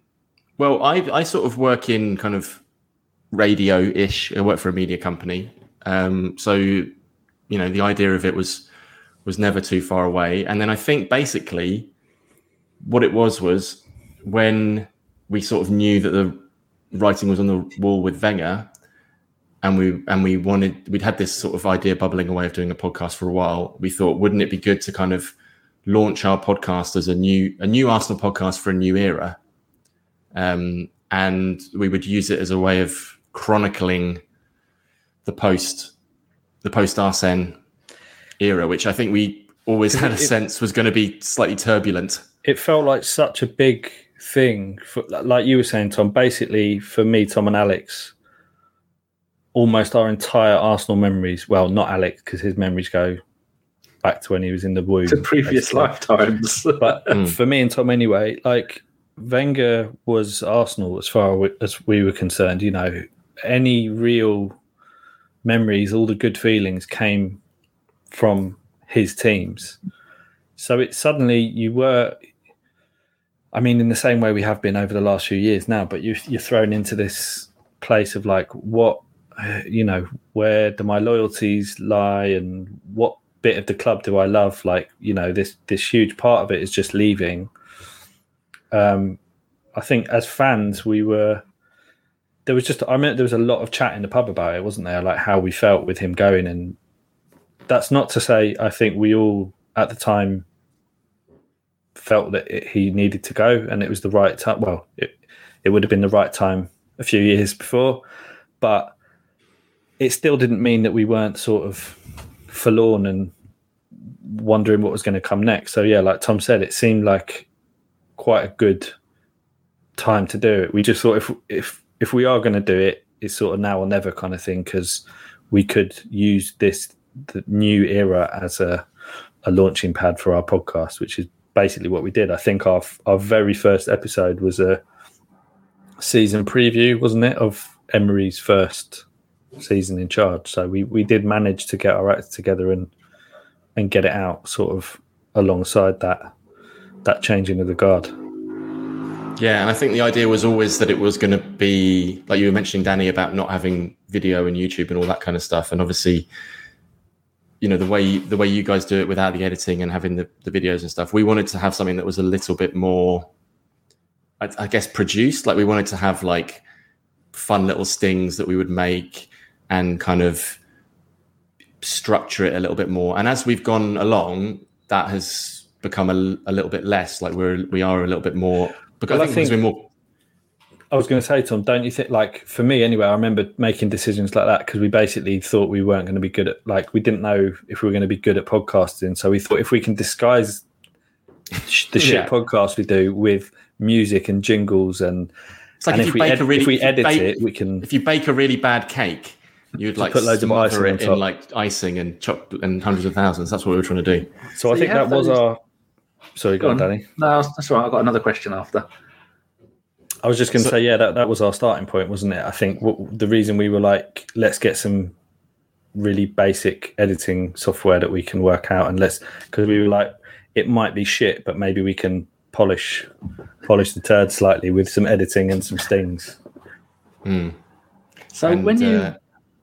well, I I sort of work in kind of radio ish. I work for a media company, um, so you know the idea of it was was never too far away. And then I think basically what it was was when we sort of knew that the writing was on the wall with Wenger, and we and we wanted we'd had this sort of idea bubbling away of doing a podcast for a while. We thought, wouldn't it be good to kind of launch our podcast as a new a new Arsenal podcast for a new era, um, and we would use it as a way of chronicling the post the post Arsene era, which I think we always had a It- sense was going to be slightly turbulent. It felt like such a big thing, for, like you were saying, Tom. Basically, for me, Tom and Alex, almost our entire Arsenal memories. Well, not Alex, because his memories go back to when he was in the womb. To previous basically. lifetimes. <laughs> But <laughs> Mm. for me and Tom, anyway, like Wenger was Arsenal as far as we were concerned. You know, any real memories, all the good feelings came from his teams. So it suddenly you were. I mean, in the same way we have been over the last few years now, but you, you're thrown into this place of like, what, you know, where do my loyalties lie, and what bit of the club do I love? Like, you know, this this huge part of it is just leaving. Um, I think as fans, we were there was just I mean there was a lot of chat in the pub about it, wasn't there? Like how we felt with him going, and that's not to say I think we all at the time felt that it, he needed to go, and it was the right time. Well, it it would have been the right time a few years before, but it still didn't mean that we weren't sort of forlorn and wondering what was going to come next. So yeah, like Tom said, it seemed like quite a good time to do it. We just thought if if if we are going to do it, it's sort of now or never kind of thing because we could use this the new era as a a launching pad for our podcast, which is basically what we did. I think our our very first episode was a season preview, wasn't it, of Emery's first season in charge. So we we did manage to get our acts together and and get it out sort of alongside that that changing of the guard. Yeah, and I think the idea was always that it was going to be like you were mentioning, Danny, about not having video and YouTube and all that kind of stuff. And obviously, you know, the way the way you guys do it without the editing and having the, the videos and stuff, we wanted to have something that was a little bit more, I, I guess, produced. Like we wanted to have like fun little stings that we would make and kind of structure it a little bit more. And as we've gone along, that has become a, a little bit less. Like we're we are a little bit more because Well, I I think, because think- we're more I was going to say, Tom, don't you think, like, for me anyway, I remember making decisions like that because we basically thought we weren't going to be good at, like, we didn't know if we were going to be good at podcasting. So we thought if we can disguise the shit Yeah. podcast we do with music and jingles and, It's like and if, if, we, bake ed- a really if we edit bake- it, we can. if you bake a really bad cake, you'd like put loads of smother icing on it in like icing and chop and hundreds of thousands. That's what we were trying to do. So I think you have that was our. Sorry, go, Go on, on. Danny. no, that's all right. I've got another question after. I was just going to So- say, yeah, that, that was our starting point, wasn't it? I think what, the reason we were like, let's get some really basic editing software that we can work out, and let's because we were like, it might be shit, but maybe we can polish polish the turd slightly with some editing and some stings. Mm. So And, when you uh,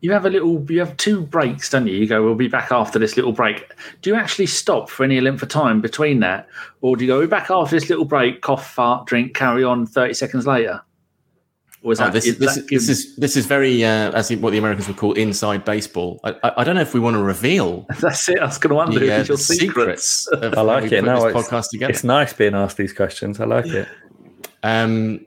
you have a little, you have two breaks, don't you? You go, we'll be back after this little break. Do you actually stop for any length of time between that, or do you go, we're back after this little break, cough, fart, drink, carry on thirty seconds later? Or is Oh, that, this, is this, that this is this is very uh, as what the Americans would call inside baseball. I, I, I don't know if we want to reveal <laughs> that's it? I was going to wonder the, uh, if your the secrets. secrets. I like it. Put No, this it's- podcast together. It's nice being asked these questions. I like it. Um,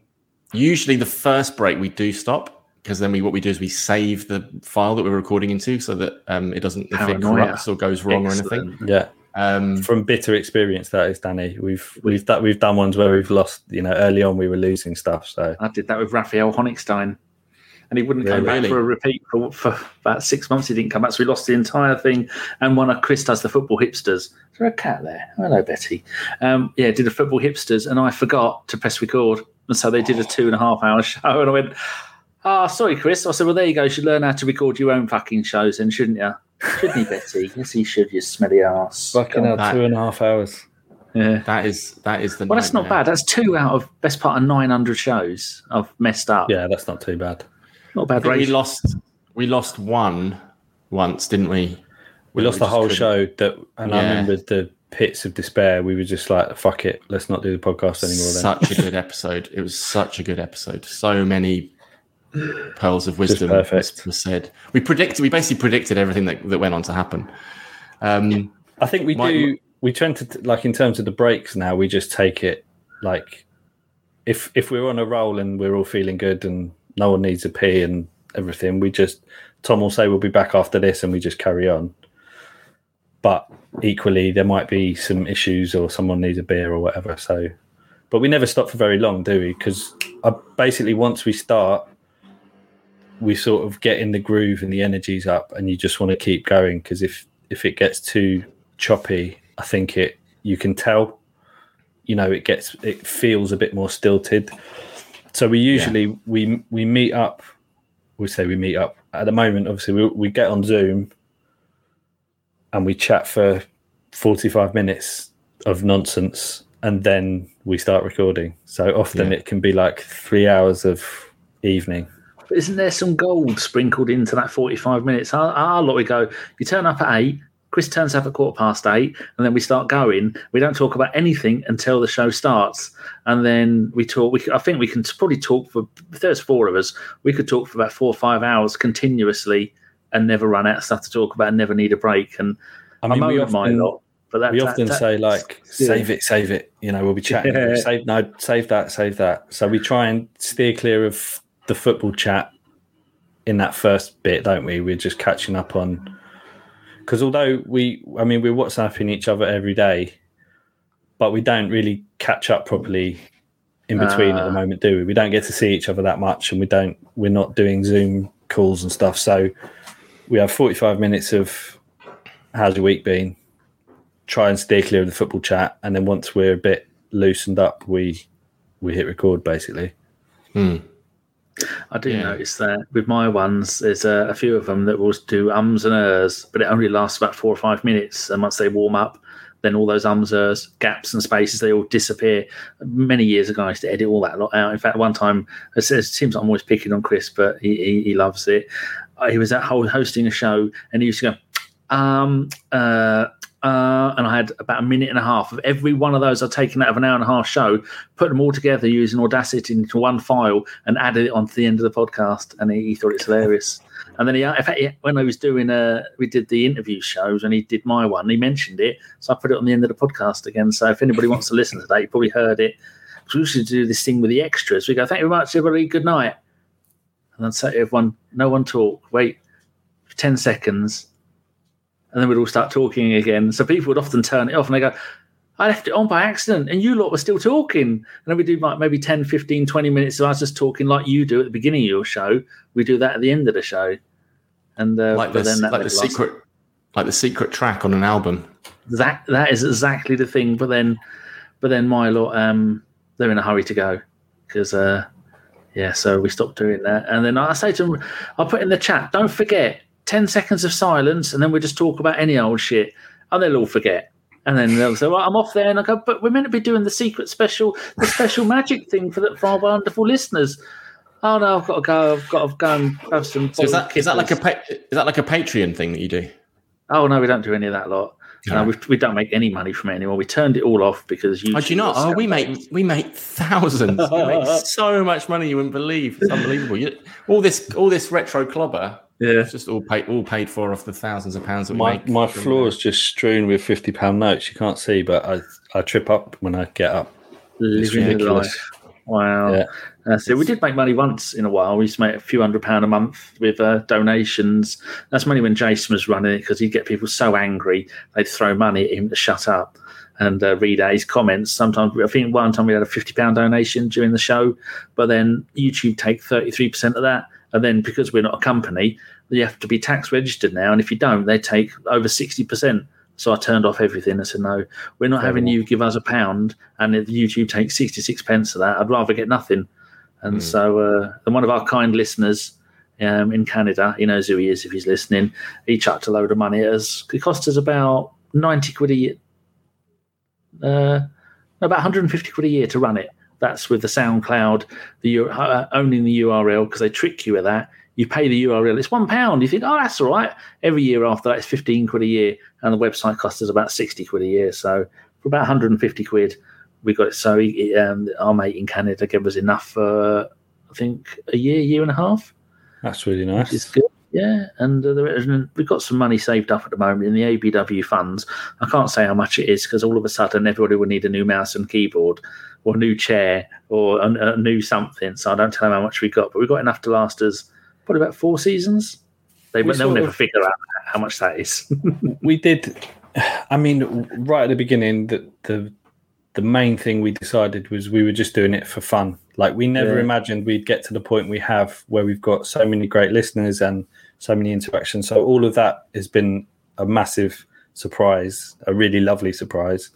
usually, the first break we do stop because then we what we do is we save the file that we're recording into so that um, it doesn't if it corrupts or goes wrong or anything. Yeah, Um, from bitter experience, that is Danny. We've we've that we've done ones where we've lost. You know, early on we were losing stuff. So I did that with Raphael Honigstein. And he wouldn't come back for a repeat for, for about six months. He didn't come back, so we lost the entire thing. And one of Chris does the football hipsters. Is there a cat there? Hello, Betty. Um, yeah, did the football hipsters, and I forgot to press record, and so they did a two and a half hour <laughs> show. And I went, "Ah, sorry, Chris." I said, "Well, there you go. You should learn how to record your own fucking shows, then, shouldn't you?" Shouldn't he, Betty? <laughs> Yes, he should. You smelly ass. fucking hell, that- two and a half hours. Yeah. that is that is the. Well, that's not bad. That's two out of best part of nine hundred shows I've messed up. Yeah, that's not too bad. not bad I we lost we lost one once, didn't we? We Where lost the whole couldn't- show. That and I remember the pits of despair. We were just like, "Fuck it, let's not do the podcast anymore." Then Such a good episode. It was such a good episode. So many pearls of wisdom perfect. was said. We predicted. We basically predicted everything that, that went on to happen. Um, I think we My- do. We tend to like in terms of the breaks now. We just take it like if if we're on a roll and we're all feeling good and no one needs a pee and everything, we just Tom will say we'll be back after this and we just carry on. But equally, there might be some issues or someone needs a beer or whatever. So, but we never stop for very long, do we? Because basically, once we start, we sort of get in the groove and the energy's up, and you just want to keep going. Because if if it gets too choppy, I think it you can tell. You know, it gets it feels a bit more stilted. So we usually we we meet up. We say we meet up at the moment. Obviously, we we get on Zoom and we chat for forty five minutes of nonsense, and then we start recording. So often Yeah. it can be like three hours of evening. But isn't there some gold sprinkled into that 45 minutes? Our, our lot, we go, you turn up at eight, Chris turns up at quarter past eight, and then we start going. We don't talk about anything until the show starts. And then we talk. We, I think we can probably talk for, if there's four of us, we could talk for about four or five hours continuously and never run out of stuff to talk about and never need a break. And I mean, am we my often, lot. But that, we that- often that- say like, <laughs> yeah. save it, save it. You know, we'll be chatting. Yeah. Save no, save that, save that. So we try and steer clear of the football chat in that first bit, don't we? We're just catching up on because although we, I mean, we're WhatsApping each other every day, but we don't really catch up properly in between at the Ah. moment, do we? We don't get to see each other that much, and we don't. We're not doing Zoom calls and stuff. So we have forty-five minutes of how's your week been? Try and steer clear of the football chat, and then once we're a bit loosened up, we we hit record basically. hmm. I do Yeah. notice that with my ones, there's a, a few of them that will do ums and ers, but it only lasts about four or five minutes. And once they warm up, then all those ums, ers, gaps, and spaces they all disappear. Many years ago, I used to edit all that lot out. In fact, one time, it says- it seems I'm always picking on Chris, but he, he, he loves it. Uh, He was at ho- hosting a show, and he used to go, um, uh, uh, and I had about a minute and a half of every one of those I'd taken out of an hour and a half show, put them all together using Audacity into one file, and added it onto the end of the podcast. And he, he thought it's hilarious. And then he, in fact, he- when I was doing, uh, we did the interview shows, and he did my one. He mentioned it, so I put it on the end of the podcast again. So if anybody wants to listen to that, you probably heard it. 'Cause We used do this thing with the extras. We go, thank you very much, everybody. Good night. And then say everyone, no one talk. Wait for ten seconds, and then we'd all start talking again. So people would often turn it off and they go, I left it on by accident and you lot were still talking. And then we do like maybe 10, 15, 20 minutes of us just talking like you do at the beginning of your show. We do that at the end of the show. And uh, like but the then that like the last- secret like the secret track on an album. that that is exactly the thing. But then, but then my lot, um, they're in a hurry to go because, uh, yeah. So we stopped doing that, and then I say to them, I'll put in the chat. Don't forget ten seconds of silence, and then we just talk about any old shit, and they'll all forget. And then they'll say, "Well, I'm off there," and I go, "But we're meant to be doing the secret special, the special magic thing for the for our wonderful listeners." Oh no, I've got to go. I've got to go and have some. So is that is that like a kickers." pa- is that like a Patreon thing that you do? Oh no, we don't do any of that lot. No, we don't make any money from it anymore. We turned it all off because you. Oh, do you not? Oh, we make we make thousands. we make <laughs> so much money you wouldn't believe. It's unbelievable. You, all this all this retro clobber. Yeah. It's just all paid all paid for off the thousands of pounds that we My make. my from- floor is just strewn with fifty pound notes. You can't see, but I I trip up when I get up. Living the life. Wow. Yeah. That's it. We did make money once in a while. We used to make a few hundred pound a month with uh, donations. That's money when Jason was running it because he'd get people so angry they'd throw money at him to shut up and uh, read out his comments. Sometimes I think one time we had a fifty pound donation during the show, but then YouTube take thirty three percent of that, and then because we're not a company, you have to be tax registered now, and if you don't, they take over sixty percent. So I turned off everything and said, "No, we're not having you give us a pound, and if YouTube takes sixty-six pence of that, I'd rather get nothing." And Mm. so, uh, and one of our kind listeners um, in Canada, he knows who he is if he's listening. He chucked a load of money at us. It cost us about ninety quid a year, uh, about one hundred and fifty quid a year to run it. That's with the SoundCloud, the uh, owning the URL because they trick you with that. You pay the URL. It's one pound. You think, oh, that's all right. Every year after that, it's fifteen quid a year, and the website costs us about sixty quid a year. So for about one hundred and fifty quid, we got it. So he, um, our mate in Canada gave us enough for I think a year, year and a half, That's really nice. is good. Yeah, and uh, we've got some money saved up at the moment in the ABW funds. I can't say how much it is because all of a sudden everybody will need a new mouse and keyboard, or a new chair, or a, a new something. So I don't tell them how much we got, but we've got enough to last us probably about four seasons. They, We they'll never of- figure out how much that is. <laughs> we did i mean right at the beginning the the the main thing we decided was we were just doing it for fun. Like we never Yeah. imagined we'd get to the point we have where we've got so many great listeners and so many interactions. So all of that has been a massive surprise a really lovely surprise.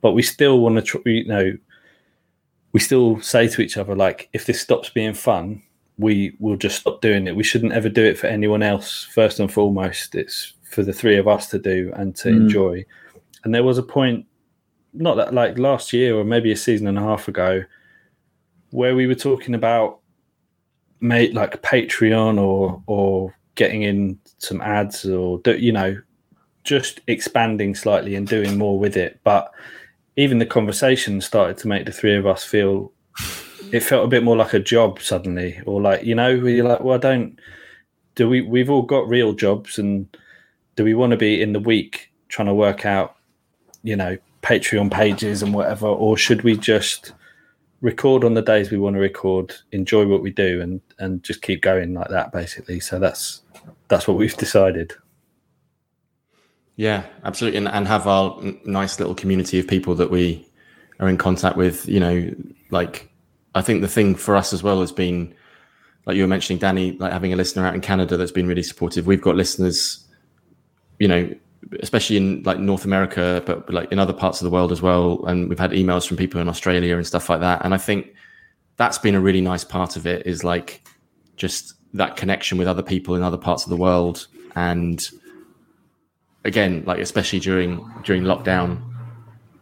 But we still want to tr- you know we still say to each other like if this stops being fun we will just stop doing it. We shouldn't ever do it for anyone else first and foremost. It's for the three of us to do and to Mm. enjoy. And there was a point not that like last year or maybe a season and a half ago where we were talking about mate like patreon or or getting in some ads or do, you know just expanding slightly and doing more with it. But even the conversation started to make the three of us feel it felt a bit more like a job suddenly or like you know you're like well i don't do we we've all got real jobs and do we want to be in the week trying to work out you know patreon pages and whatever or should we just record on the days we want to record enjoy what we do and and just keep going like that basically so that's that's what we've decided Yeah, absolutely, and, and have our nice little community of people that we are in contact with. You know, like I think the thing for us as well has been, like you were mentioning, Danny, like having a listener out in Canada that's been really supportive. We've got listeners, you know, especially in like North America, but like in other parts of the world as well. And we've had emails from people in Australia and stuff like that. And I think that's been a really nice part of it is like just that connection with other people in other parts of the world and again, like especially during during lockdown,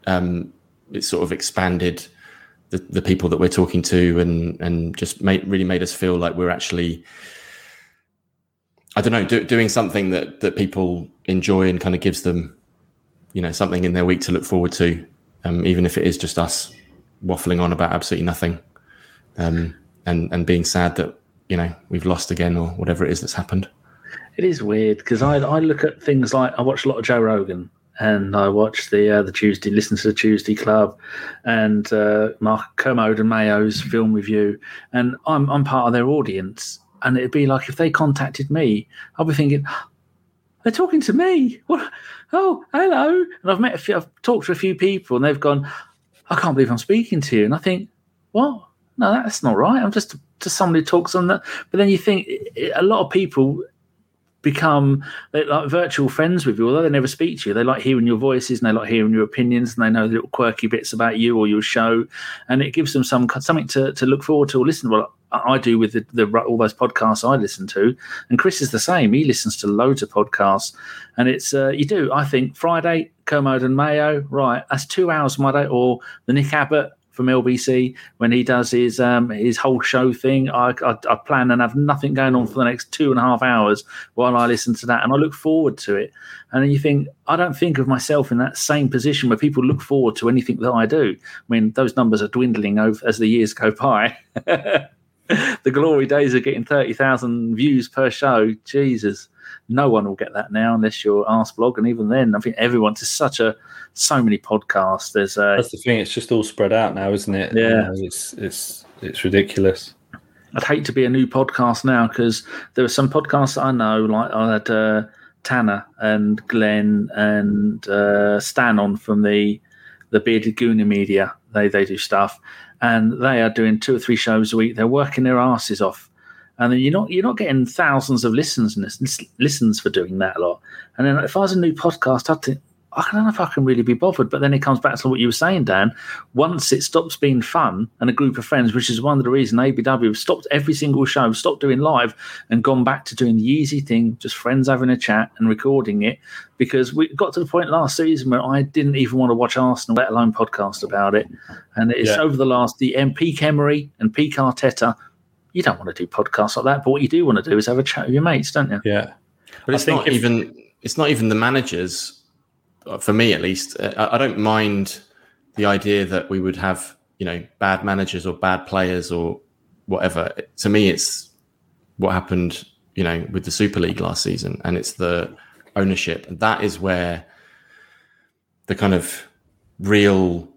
um, it sort of expanded the, the people that we're talking to, and and just made really made us feel like we're actually, I don't know, do, doing something that that people enjoy and kind of gives them, you know, something in their week to look forward to, um, even if it is just us waffling on about absolutely nothing, um, and and being sad that you know we've lost again or whatever it is that's happened. It is weird because I I look at things like I watch a lot of Joe Rogan and I watch the uh, the Tuesday listen to the Tuesday Club and uh, Mark Kermode and Mayo's film review. And I'm I'm part of their audience. And it'd be like if they contacted me I'd be thinking they're talking to me what oh hello and I've met a few I've talked to a few people and they've gone I can't believe I'm speaking to you and I think what no that's not right I'm just to somebody who talks on that but then you think a lot of people become like virtual friends with you, although they never speak to you. They like hearing your voices and they like hearing your opinions and they know the little quirky bits about you or your show, and it gives them some something to, to look forward to or listen. to. Well, I do with the, the all those podcasts I listen to, and Chris is the same. He listens to loads of podcasts, and it's uh, you do. I think Friday, Kermode and Mayo, right? That's two hours of my day, or the Nick Abbott from LBC when he does his um, his whole show thing. I, I, I, plan and have nothing going on for the next two and a half hours while I listen to that, and I look forward to it. And you think I don't think of myself in that same position where people look forward to anything that I do. I mean, those numbers are dwindling over as the years go by. <laughs> the glory days of getting thirty thousand views per show. Jesus no one will get that now unless you're Arseblog, and even then, I think everyone's just such a so many podcasts. There's uh, that's the thing; it's just all spread out now, isn't it? Yeah, you know, it's it's it's ridiculous. I'd hate to be a new podcast now because there are some podcasts I know, like I had uh, Tanner and Glenn and uh, Stan on from the the Bearded Gooner Media. They they do stuff, and they are doing two or three shows a week. They're working their asses off and then you're not you're not getting thousands of listens listens for doing that a lot. And then if I was a new podcast, I'd think I don't know if I can really be bothered. But then it comes back to what you were saying, Dan. Once it stops being fun and a group of friends, which is one of the reasons ABW have stopped every single show, stopped doing live, and gone back to doing the easy thing, just friends having a chat and recording it. Because we got to the point last season where I didn't even want to watch Arsenal, let alone podcast about it. And it's yeah. over the last the MP Emery and Peak Arteta you don't want to do podcasts like that. But what you do want to do is have a chat with your mates, don't you? Yeah. But it's not if, even it's not even the managers. Uh, for me, at least, uh, I, don't mind the idea that we would have you know bad managers or bad players or whatever. To me, it's what happened you know with the Super League last season, and it's the ownership, and that is where the kind of real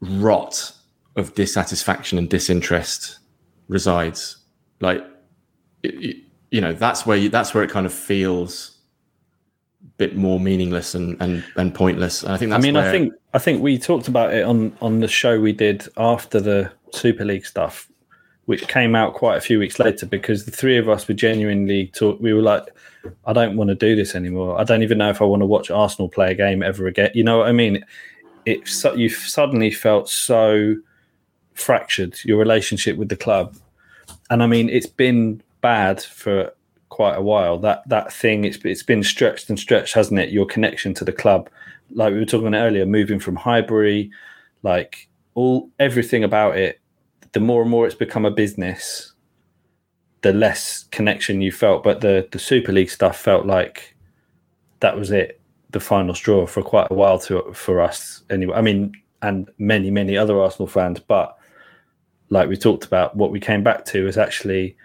rot of dissatisfaction and disinterest resides like you know that's where you, that's where it kind of feels bit more meaningless and and, and pointless. And i think that's i mean i think i think we talked about it on on the show we did after the super league stuff which came out quite a few weeks later because the three of us were genuinely talk we were like i don't want to do this anymore. I don't even know if i want to watch arsenal play a game ever again. You know what i mean? It, it you suddenly felt so fractured your relationship with the club. And I mean it's been bad for quite a while. That that thing it's it's been stretched and stretched, hasn't it? Your connection to the club, like we were talking about earlier, moving from Highbury, like all everything about it. The more and more it's become a business, the less connection you felt. But the the Super League stuff felt like that was it, the final straw for quite a while to for us anyway. I mean, and many many other Arsenal fans, but like we talked about, what we came back to is actually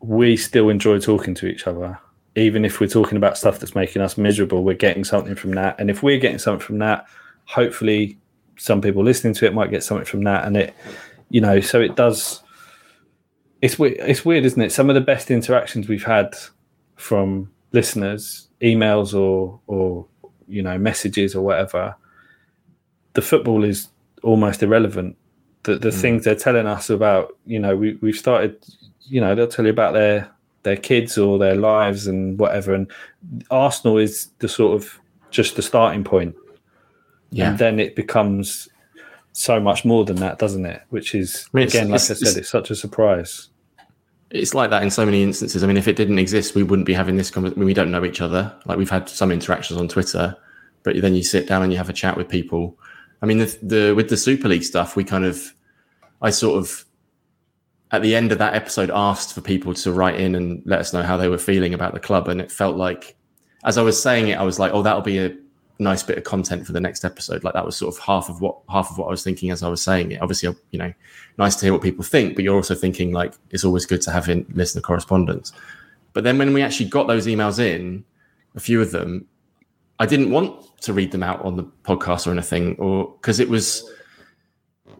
we still enjoy talking to each other. Even if we're talking about stuff that's making us miserable, we're getting something from that. And if we're getting something from that, hopefully some people listening to it might get something from that. And it, you know, so it does. It's weird. It's weird, isn't it? Some of the best interactions we've had from listeners, emails or or you know messages or whatever. The football is almost irrelevant the the mm. things they're telling us about you know we we've started you know they'll tell you about their their kids or their lives and whatever and Arsenal is the sort of just the starting point yeah and then it becomes so much more than that doesn't it which is I mean, again like I said it's such a surprise it's like that in so many instances. I mean, if it didn't exist, we wouldn't be having this conversation. I mean, we don't know each other. Like we've had some interactions on Twitter, but then you sit down and you have a chat with people I mean, the, the with the Super League stuff, we kind of, I sort of, at the end of that episode, asked for people to write in and let us know how they were feeling about the club, and it felt like, as I was saying it, I was like, oh, that'll be a nice bit of content for the next episode. Like that was sort of half of what half of what I was thinking as I was saying it. Obviously, you know, nice to hear what people think, but you're also thinking like it's always good to have in listener correspondence. But then when we actually got those emails in, a few of them, I didn't want to read them out on the podcast or anything, or because it was,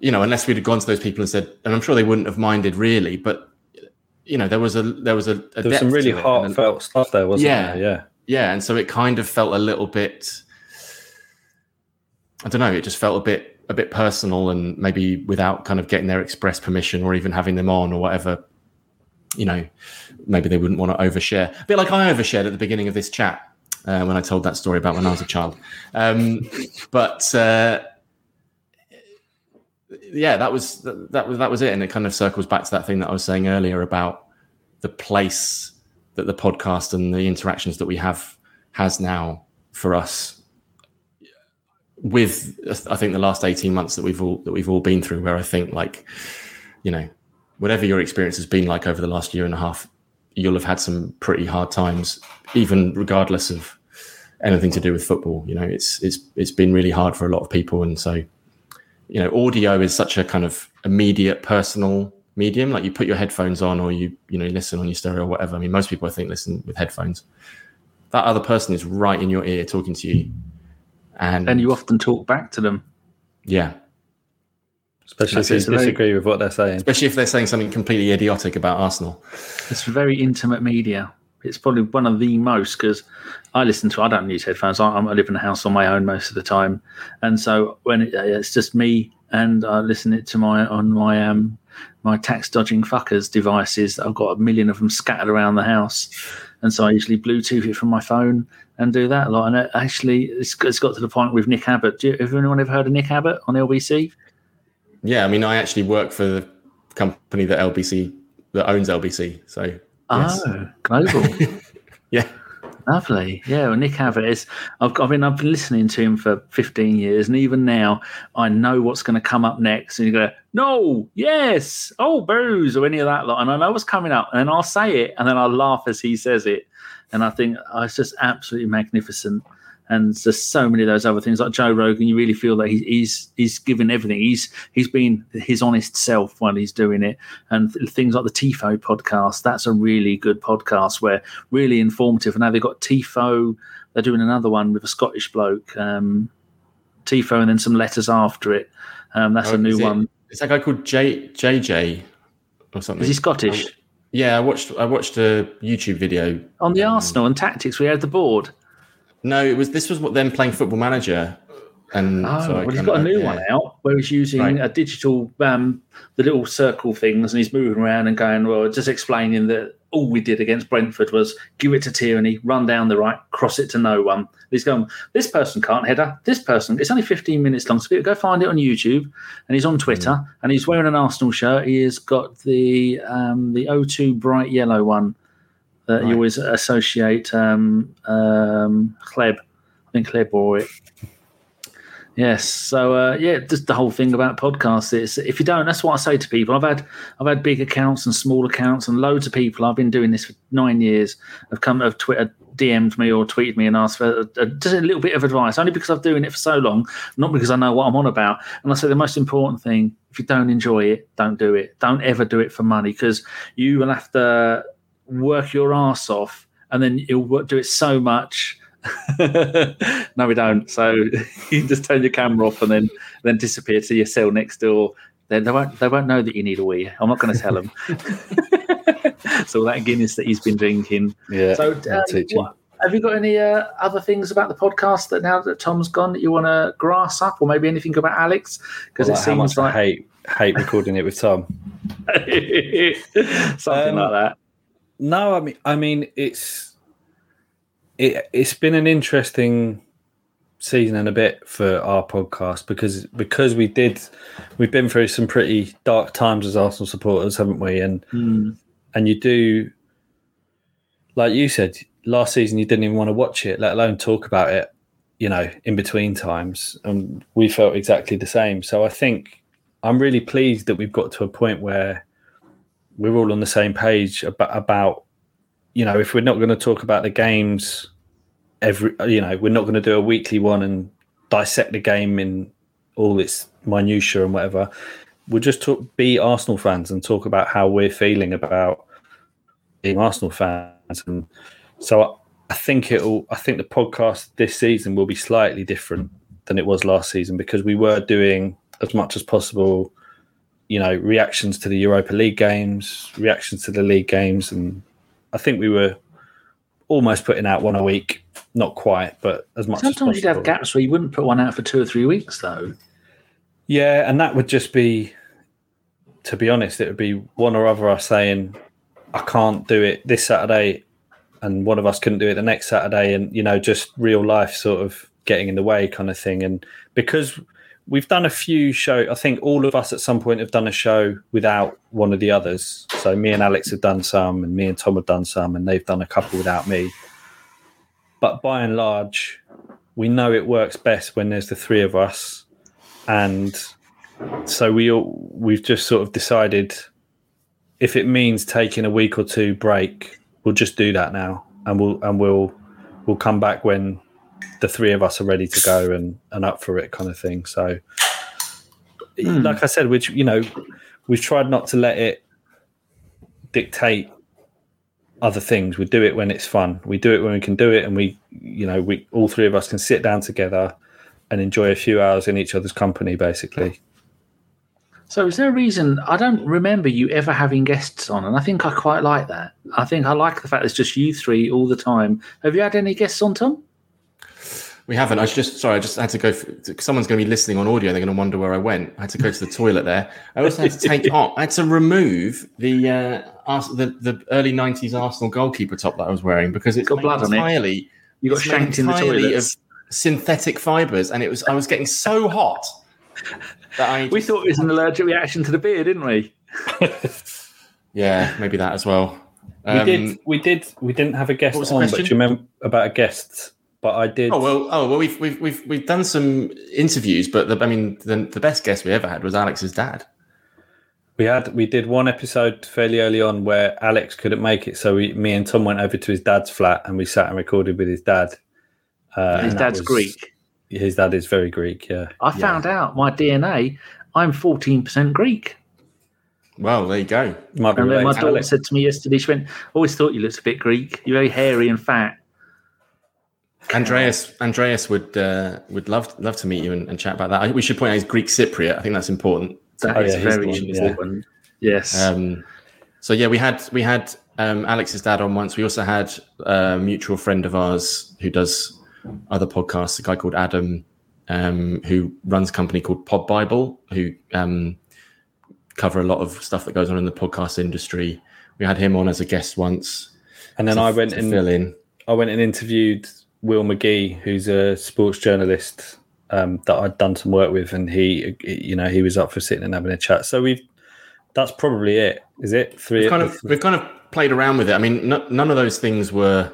you know, unless we'd have gone to those people and said, and I'm sure they wouldn't have minded really, but you know, there was a there was a, a there was some really heartfelt and, stuff there, wasn't yeah, there? Yeah, yeah, and so it kind of felt a little bit. I don't know. It just felt a bit a bit personal, and maybe without kind of getting their express permission or even having them on or whatever. You know, maybe they wouldn't want to overshare. A bit like I overshared at the beginning of this chat uh, when I told that story about when I was a child. Um, but uh, yeah, that was that was that was it, and it kind of circles back to that thing that I was saying earlier about the place that the podcast and the interactions that we have has now for us with I think the last 18 months that we've all that we've all been through where I think like you know whatever your experience has been like over the last year and a half you'll have had some pretty hard times even regardless of anything to do with football. You know it's it's it's been really hard for a lot of people. And so you know audio is such a kind of immediate personal medium like you put your headphones on or you you know listen on your stereo or whatever i mean most people i think listen with headphones that other person is right in your ear talking to you and And you often talk back to them. yeah Especially That's if you so they- disagree with what they're saying. especially if they're saying something completely idiotic about arsenal It's very intimate media. It's probably one of the most because I listen to. I don't use headphones. I, I live in a house on my own most of the time, and so when it, it's just me and I listen it to my on my um my tax dodging fuckers devices. I've got a million of them scattered around the house, and so I usually Bluetooth it from my phone and do that a lot. And it actually, it's, it's got to the point with Nick Abbott. Do you, have anyone ever heard of Nick Abbott on LBC? yeah i mean i actually work for the company that lbc that owns lbc so yes. Oh, global. <laughs> Lovely, yeah. Well, Nick is. I've, I've been I've been listening to him for fifteen years, and even now, I know what's going to come up next. And you go, no, yes, oh, booze, or any of that lot, and I know what's coming up, and I'll say it, and then I'll laugh as he says it, and I think oh, it's just absolutely magnificent. And there's so many of those other things like Joe Rogan. You really feel that he, he's he's given everything. He's he's been his honest self while he's doing it. And th- things like the Tifo podcast. That's a really good podcast where really informative. And now they've got Tifo. They're doing another one with a Scottish bloke, um, Tifo, and then some letters after it. Um, that's Oh, a new it- one. It's that guy called J JJ or something. Is he Scottish? Yeah, I watched I watched a YouTube video. On the Um, Arsenal and tactics, we had the board. No, it was this was what them playing Football Manager, and Oh, so well, he's got a new yeah. one out where he's using Right. a digital, um, the little circle things, and he's moving around and going, well, just explaining that all we did against Brentford was give it to Tierney, run down the right, cross it to no one. He's going, this person can't header, this person, it's only 15 minutes long, so go find it on YouTube. And he's on Twitter, Mm. and he's wearing an Arsenal shirt. He has got the um, the O2 bright yellow one that you always associate um, um, Kleb. I think Kleb wore it. Yes. So uh, yeah, just the whole thing about podcasts is if you don't, that's what I say to people. I've had I've had big accounts and small accounts and loads of people. I've been doing this for nine years. Have come have Twitter DM'd me or tweeted me and asked for uh, just a little bit of advice, only because I've doing it for so long, not because I know what I'm on about. And I say the most important thing: if you don't enjoy it, don't do it. Don't ever do it for money because you will have to work your ass off, and then you'll do it so much. <laughs> no, we don't. So <laughs> you just turn your camera off and then then disappear to your cell next door. Then they won't they won't know that you need a wee. I'm not going to tell them. <laughs> so that Guinness that he's been drinking. Yeah. So um, what, have you got any uh, other things about the podcast that now that Tom's gone that you want to grass up, or maybe anything about Alex? Because Well, it seems I like hate hate recording it with Tom. something Um, like that. No, I mean, I mean, it's it. It's been an interesting season and a bit for our podcast because because we did we've been through some pretty dark times as Arsenal supporters, haven't we? And Mm. and you do, like you said last season, you didn't even want to watch it, let alone talk about it. You know, in between times, and we felt exactly the same. So I think I'm really pleased that we've got to a point where we're all on the same page about, about you know if we're not going to talk about the games every you know we're not going to do a weekly one and dissect the game in all its minutia and whatever we'll just talk, be arsenal fans and talk about how we're feeling about being arsenal fans. And so I, I think it'll i think the podcast this season will be slightly different than it was last season because we were doing as much as possible you know reactions to the Europa League games, reactions to the league games, and I think we were almost putting out one a week. Not quite, but as much. Sometimes as you'd have gaps where you wouldn't put one out for two or three weeks, though. Yeah, and that would just be, to be honest, it would be one or other us saying, "I can't do it this Saturday," and one of us couldn't do it the next Saturday, and you know, just real life sort of getting in the way, kind of thing. And because we've done a few show. I think all of us at some point have done a show without one of the others. So me and Alex have done some, and me and Tom have done some, and they've done a couple without me. But by and large, we know it works best when there's the three of us, and so we all we've just sort of decided if it means taking a week or two break, we'll just do that now, and we'll and we'll we'll come back when the three of us are ready to go and and up for it, kind of thing. So, Hmm. like I said, which you know, we've tried not to let it dictate other things. We do it when it's fun. We do it when we can do it, and we, you know, we all three of us can sit down together and enjoy a few hours in each other's company, basically. So, is there a reason? I don't remember you ever having guests on, and I think I quite like that. I think I like the fact it's just you three all the time. Have you had any guests on, Tom? We haven't. I was just sorry. I just had to go. For, someone's going to be listening on audio. They're going to wonder where I went. I had to go to the toilet there. I also had to take <laughs> off. I had to remove the uh, Ars- the the early '90s Arsenal goalkeeper top that I was wearing because it's Got made blood on it. entirely. You got shanked in the entirely toilet. of synthetic fibers, and it was. I was getting so hot that I. <laughs> We thought it was an allergic reaction to the beer, didn't we? <laughs> yeah, maybe that as well. we Um, did, we did, we didn't have a guest what was the on, but do question? you remember about a guest? But I did. Oh well, oh well, we've we've we've we've done some interviews, but the, I mean, the, the best guest we ever had was Alex's dad. We had we did one episode fairly early on where Alex couldn't make it, so we, me and Tom went over to his dad's flat and we sat and recorded with his dad. Uh, His dad's was- Greek. His dad is very Greek. Yeah, I found out my DNA. I'm 14% Greek. Well, there you go. might be And then my daughter Alex. said to me yesterday, she went, "Always thought you looked a bit Greek. You're very hairy and fat." Andreas Andreas would uh, would love love to meet you and, and chat about that. I, we should point out he's Greek Cypriot. I think that's important. That Oh, is yeah, very one, yeah. Yes. Um, so yeah, we had we had um, Alex's dad on once. We also had a mutual friend of ours who does other podcasts, a guy called Adam, um, who runs a company called Pod Bible, who um, cover a lot of stuff that goes on in the podcast industry. We had him on as a guest once. And then to- I went and fill in. I went and interviewed Will McGee, who's a sports journalist um, that I'd done some work with, and he, you know, he was up for sitting and having a chat. So we've that's probably it. Is it three? we've kind of we've kind of played around with it. I mean, no, none of those things were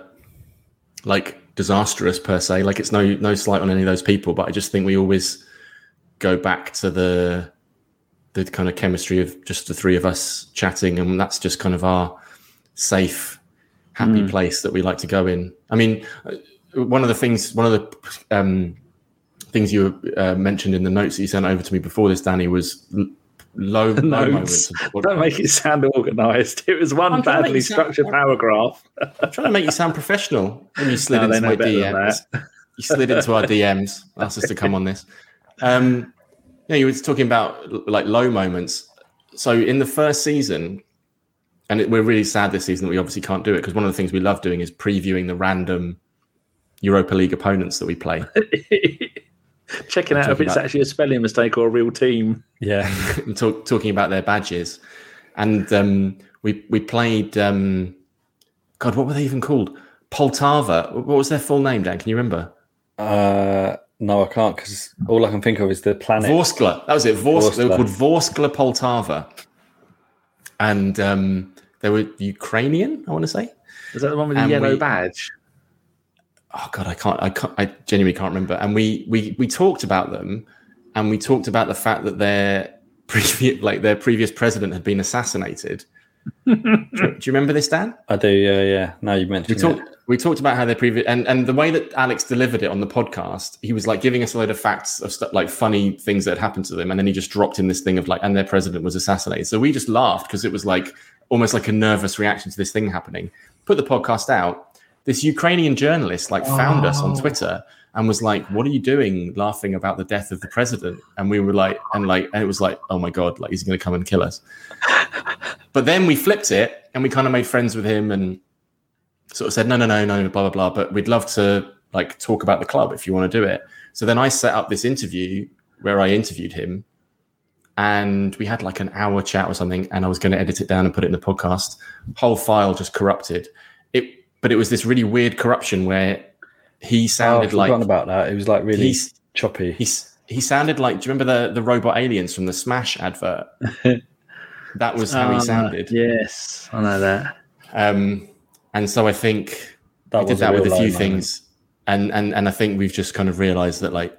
like disastrous per se. Like it's no no slight on any of those people, but I just think we always go back to the the kind of chemistry of just the three of us chatting, and that's just kind of our safe, happy place that we like to go in. I mean, one of the things, one of the um, things you uh, mentioned in the notes that you sent over to me before this, Danny, was l- low, low Notes. moments. Don't make it sound organised. It was one I'm trying to make badly it sound- structured paragraph. I'm trying to make you sound professional when you slid No, into know my DMs. You slid into our DMs, asked us to come on this. Um, yeah, you were talking about like low moments. So in the first season, and it, we're really sad this season that we obviously can't do it because one of the things we love doing is previewing the random Europa League opponents that we play <laughs> Checking out if it's about- actually a spelling mistake or a real team. yeah. <laughs> talk, talking about their badges. And um, we we played. Um, God, what were they even called? Poltava. What was their full name, Dan? Can you remember? Uh, no, I can't because all I can think of is the planet. Vorskla. That was it. Vorskla. They were called Vorskla Poltava. And um, they were Ukrainian, I want to say. Is that the one with the And yellow we- badge? Oh God, I can't, I can't, I genuinely can't remember. And we we we talked about them, and we talked about the fact that their <laughs> previous, like their previous president had been assassinated. do, <laughs> you, do you remember this, Dan? I do. Yeah, yeah. Now you mentioned We mentioned talked. it. We talked about how their previous and and the way that Alex delivered it on the podcast. He was like giving us a load of facts of stuff like funny things that had happened to them, and then he just dropped in this thing of like, and their president was assassinated. So we just laughed because it was like almost like a nervous reaction to this thing happening. Put the podcast out. This Ukrainian journalist like found us on Oh. Twitter and was like, "What are you doing, laughing about the death of the president?" And we were like, and like, and it was like, "Oh my god, like he's going to come and kill us." <laughs> but then we flipped it and we kind of made friends with him and sort of said, no, no, no, no, blah, blah, blah. But we'd love to like talk about the club if you want to do it. So then I set up this interview where I interviewed him and we had like an hour chat or something. And I was going to edit it down and put it in the podcast. Whole file just corrupted. But it was this really weird corruption where he Oh, sounded like forgotten about that. It was like really he's, choppy. he's, he sounded like. Do you remember the the robot aliens from the Smash advert? <laughs> that was how he Ah, sounded. Yes, I know that. Um, and so I think That we did was a that with a few moment. things, and and and I think we've just kind of realised that, like,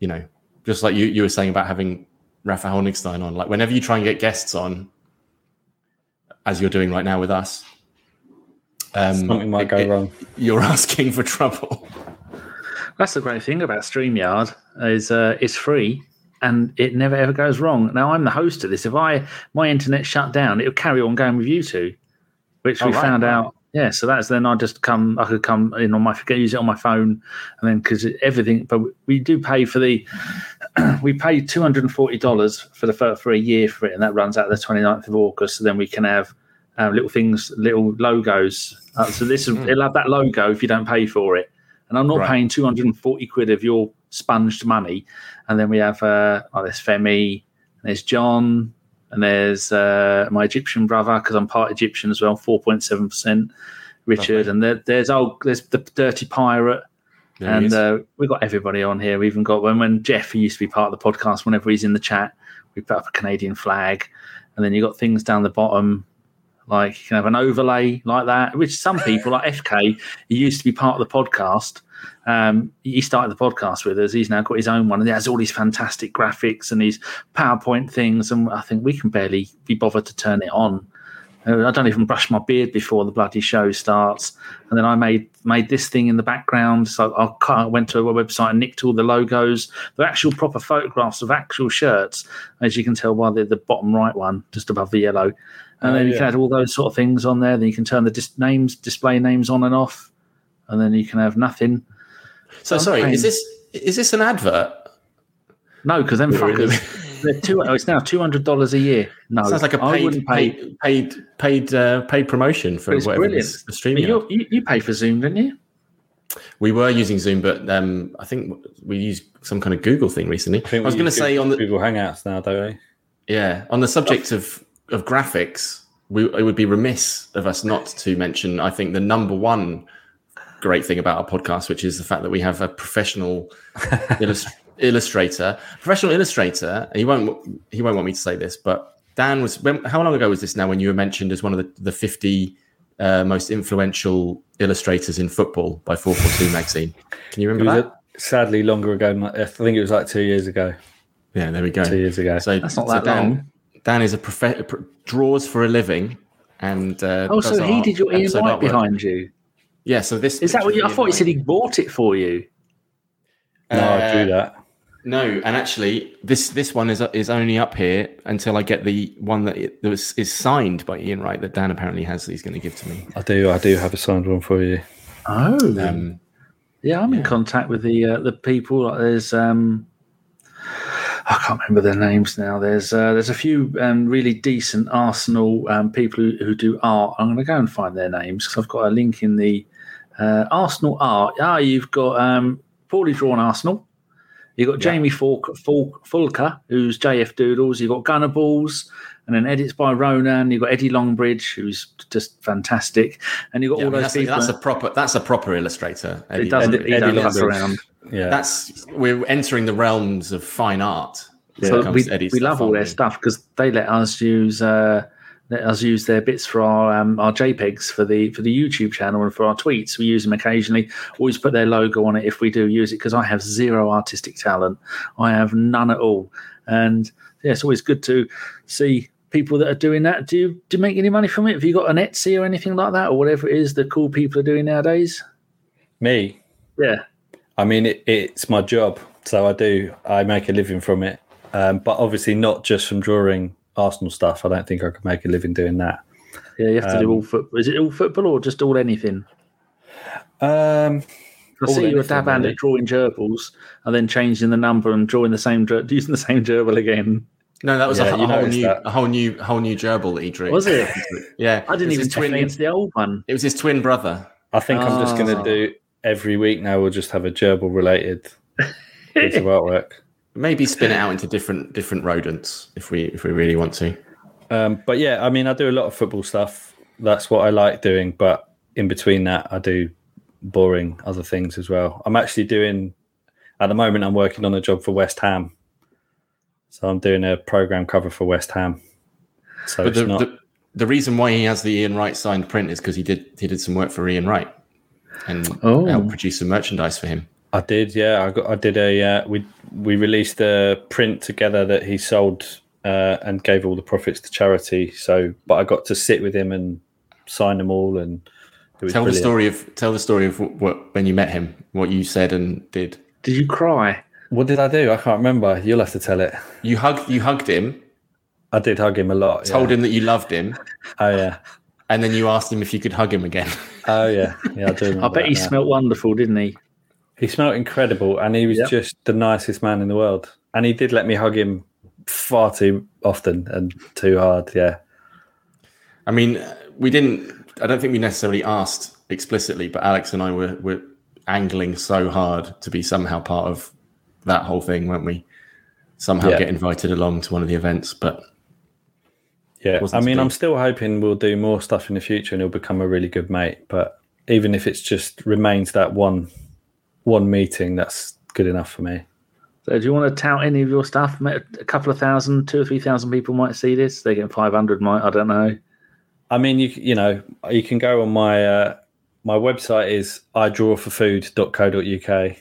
you know, just like you you were saying about having Rafa Honigstein on, like, whenever you try and get guests on, as you're doing right now with us, um, Something might go it- wrong. You're <laughs> asking for trouble. That's the great thing about StreamYard is uh, it's free and it never ever goes wrong. Now I'm the host of this. If I my internet shut down, it'll carry on going with you two, which Oh, we right, found right. out. Yeah, so that's then I just come. I could come in on my use it on my phone, and then because everything. But we do pay for the. <clears throat> we pay two hundred and forty dollars for the for a year for it, and that runs out the 29th of August. So then we can have um, little things, little logos. Uh, so this is it'll have that logo if you don't pay for it. And I'm not Hmm. Right. paying 240 quid of your sponged money. And then we have uh, oh, there's Femi, and there's John, and there's uh, my Egyptian brother because I'm part Egyptian as well, 4.7 percent. Richard, Lovely. and there, there's oh, there's the dirty pirate, There and uh, we've got everybody on here. We even got when when Jeff, used to be part of the podcast, whenever he's in the chat, we put up a Canadian flag, and then you got things down the bottom. Like you can have an overlay like that, which some people like FK, he used to be part of the podcast. Um, he started the podcast with us. He's now got his own one, and he has all these fantastic graphics and these PowerPoint things. And I think we can barely be bothered to turn it on. Uh, I don't even brush my beard before the bloody show starts. And then I made made this thing in the background. So I went to a website and nicked all the logos. They're actual proper photographs of actual shirts, as you can tell by the, the bottom right one, just above the yellow. And Oh, then you yeah. can add all those sort of things on there. Then you can turn the dis- names, display names on and off. And then you can have nothing. so I'm sorry, paying- is this is this an advert? No, because Really? fuckers, <laughs> they're two, oh, it's now $200 a year. No, Sounds like a paid wouldn't pay. paid paid paid, uh, paid promotion for But it's whatever brilliant. this, the streaming. you, you, you pay for Zoom, didn't you? We were using Zoom, but um, I think we used some kind of Google thing recently. I, think was going to say on the Google Hangouts now, don't we? yeah on the subject of of graphics, we it would be remiss of us not to mention. I think the number one great thing about our podcast, which is the fact that we have a professional <laughs> illust- illustrator, professional illustrator. And he won't he won't want me to say this, but Dan was when, how long ago was this now when you were mentioned as one of the the fifty uh, most influential illustrators in football by 442 magazine. Can you remember that? a, sadly longer ago. than- I think it was like two years ago. Yeah, there we go. Two years ago. So That's not so that Dan, long. Dan is a prof- pr- draws for a living, and uh, Oh, so he did your Ian Wright artwork. behind you. Yeah, so this Is that what you? I thought he Ian said he bought it for you. no, I drew Uh, that. No, and actually, this this one is is only up here until I get the one that, it, that was, is signed by Ian Wright that Dan apparently has. That he's going to give to me. I do. I do have a signed one for you. Oh, Um, yeah, I'm in contact with the uh, the people. There's um, I can't remember their names now. There's uh, there's a few um, really decent Arsenal um, people who, who do art. I'm going to go and find their names because I've got a link in the uh, Arsenal art. Ah, you've got um, poorly drawn Arsenal. You've got Yeah. Jamie Fulk, Fulk, Fulker, who's JF Doodles. You've got Gunner Balls, and then edits by Ronan. You've got Eddie Longbridge, who's just fantastic, and you've got yeah, I all mean, those that's, a, people. that's a proper that's a proper illustrator. It Eddie doesn't. Longbridge. He Eddie don't Longbridge. around. Yeah. That's we're entering the realms of fine art. when it So we, we love all their stuff because they let us use uh, let us use their bits for our um, our JPEGs for the for the YouTube channel and for our tweets. We use them occasionally. Always put their logo on it if we do use it because I have zero artistic talent. I have none at all, and yeah, it's always good to see people that are doing that. Do you do you make any money from it? Have you got an Etsy or anything like that, or whatever it is that cool people are doing nowadays? Me. Yeah, I mean, it, it's my job, so I do. I make a living from it, um, but obviously not just from drawing Arsenal stuff. I don't think I could make a living doing that. yeah. You have to do Um, all football. Is it all football or just all anything? Um, I All see you a anything, dab hand really. at drawing gerbils and then changing the number and drawing the same ger- <laughs> using the same gerbil again. No, that was Yeah, a, a whole new that. a whole new whole new gerbil that he drew. Was it? <laughs> Yeah, I didn't even his check twin. against the old one. It was his twin brother. I think I'm just going Ah. to do every week now. We'll just have a gerbil related piece of artwork. Maybe spin it out into different different rodents if we if we really want to. Um, but yeah, I mean, I do a lot of football stuff. That's what I like doing. But in between that, I do boring other things as well. I'm actually doing at the moment, I'm working on a job for West Ham. So I'm doing a program cover for West Ham. So But it's the, not. the the reason why he has the Ian Wright signed print is because he did he did some work for Ian Wright and Oh. helped produce some merchandise for him. I did, yeah. I got. I did a. Uh, we we released a print together that he sold uh, and gave all the profits to charity. So, but I got to sit with him and sign them all, and it was Tell the story of tell the story of what, what when you met him, what you said and did. Did you cry? What did I do? I can't remember. You'll have to tell it. You hugged you hugged him, I did hug him a lot. told yeah. him that you loved him, Oh yeah. and then you asked him if you could hug him again. Oh yeah. Yeah, I do. <laughs> I bet he that now. smelt wonderful, didn't he? He smelled incredible, and he was Yep. just the nicest man in the world. And he did let me hug him far too often and too hard. Yeah. I mean, we didn't. I don't think we necessarily asked explicitly, but Alex and I were were angling so hard to be somehow part of that whole thing, weren't we? Somehow Yeah. get invited along to one of the events, but Yeah, I mean. I'm still hoping we'll do more stuff in the future, and he'll become a really good mate. But even if it's just remains that one, one meeting, that's good enough for me. So, do you want to tout any of your stuff? A couple of thousand, two or three thousand people might see this. They get five hundred, might I don't know. I mean, you you know, you can go on my uh, my website is idrawforfood.co.uk.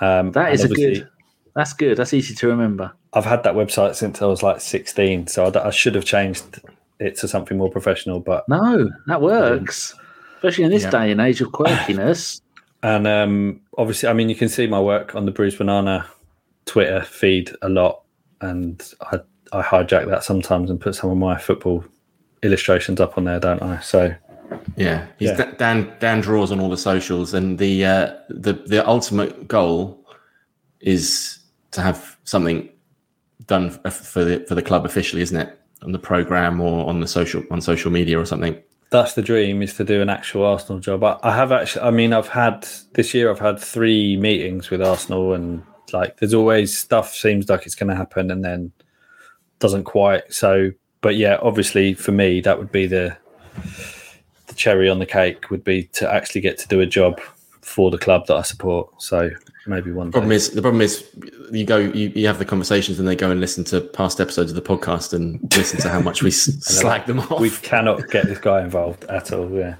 Um, That is a good. That's good. That's easy to remember. I've had that website since I was like 16, so I, I should have changed it to something more professional. But No, that works, especially in this Yeah. day and age of quirkiness. And um, obviously, I mean, you can see my work on the Bruised Banana Twitter feed a lot, and I, I hijack that sometimes and put some of my football illustrations up on there, don't I? So yeah, he's Yeah. Da- Dan. Dan draws on all the socials, and the uh, the the ultimate goal is to have something done for the for the club officially, isn't it? On the program or on the social on social media or something. That's the dream is to do an actual Arsenal job. I, I have actually, I mean, I've had this year, I've had three meetings with Arsenal, and like, there's always stuff seems like it's going to happen, and then doesn't quite. So, but yeah, obviously for me, that would be the the cherry on the cake would be to actually get to do a job for the club that I support. So maybe one day. Problem is, the problem is, you go, you, you have the conversations, and they go and listen to past episodes of the podcast and listen to how much we <laughs> slag them off. we cannot get this guy involved at all. Yeah,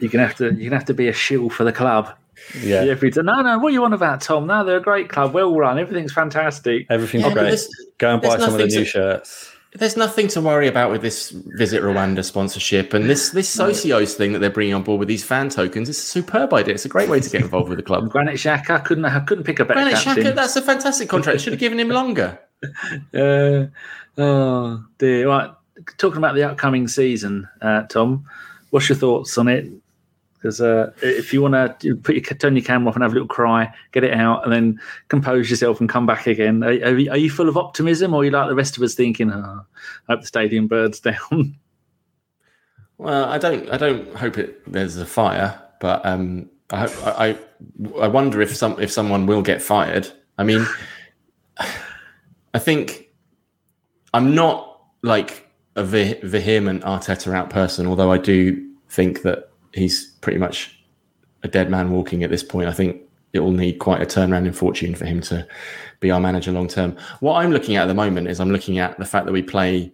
you can have to. you can have to be a shill for the club. yeah, Every time. No, no. What are you on about, Tom? No, they're a great club, well run. Everything's fantastic. everything's Yeah, great. Go and buy some of the new to- shirts. There's nothing to worry about with this Visit Rwanda sponsorship and this this socios thing that they're bringing on board with these fan tokens. It's a superb idea. It's a great way to get involved with the club. Granit Xhaka couldn't. I couldn't pick a better Granit captain. Xhaka, that's a fantastic contract. Should have given him longer. <laughs> Uh, oh dear. Right. Talking about the upcoming season, uh, Tom, what's your thoughts on it? Because uh, if you want to put your turn your camera off and have a little cry, get it out, and then compose yourself and come back again. Are, are, you, are you full of optimism, or are you like the rest of us thinking, oh, "I hope the stadium burns <laughs> down"? Well, I don't I don't hope it there's a fire, but um, I hope I, I wonder if some if someone will get fired. I mean, <sighs> I think I'm not like a ve- vehement Arteta out person, although I do think that he's pretty much a dead man walking at this point. I think it will need quite a turnaround in fortune for him to be our manager long term. What I'm looking at at the moment is I'm looking at the fact that we play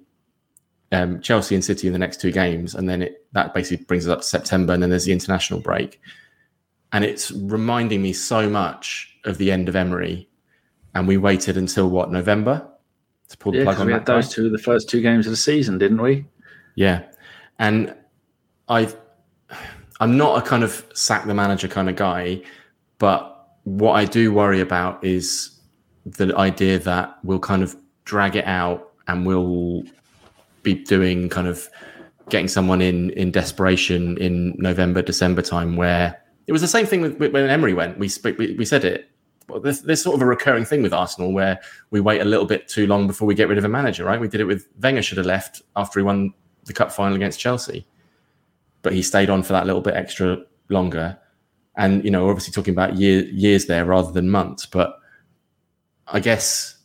um, Chelsea and City in the next two games, and then it that basically brings us up to September, and then there's the international break, and it's reminding me so much of the end of Emery, and we waited until what November to pull the Yeah, plug on we that had those guy. two the first two games of the season, didn't we? Yeah, and I, I'm not a kind of sack the manager kind of guy, but what I do worry about is the idea that we'll kind of drag it out and we'll be doing kind of getting someone in in desperation in November, December time, where it was the same thing with, when Emery went. We we, we said it. Well, there's, there's sort of a recurring thing with Arsenal where we wait a little bit too long before we get rid of a manager, right? We did it with Wenger should have left after he won the cup final against Chelsea, but he stayed on for that little bit extra longer. And you know, obviously talking about year, years there rather than months, but I guess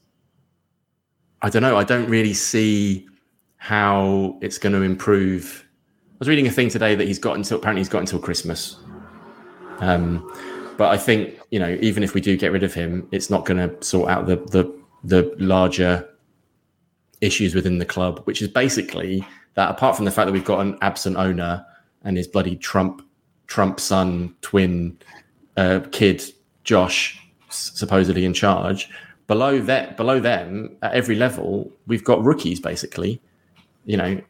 I don't know. I don't really see how it's going to improve. I was reading a thing today that he's got until apparently he's got until Christmas. Um, But I think you know, even if we do get rid of him, it's not going to sort out the the the larger issues within the club, which is basically that apart from the fact that we've got an absent owner and his bloody Trump Trump son twin uh, kid Josh supposedly in charge. Below that, below them, at every level, we've got rookies basically. You know,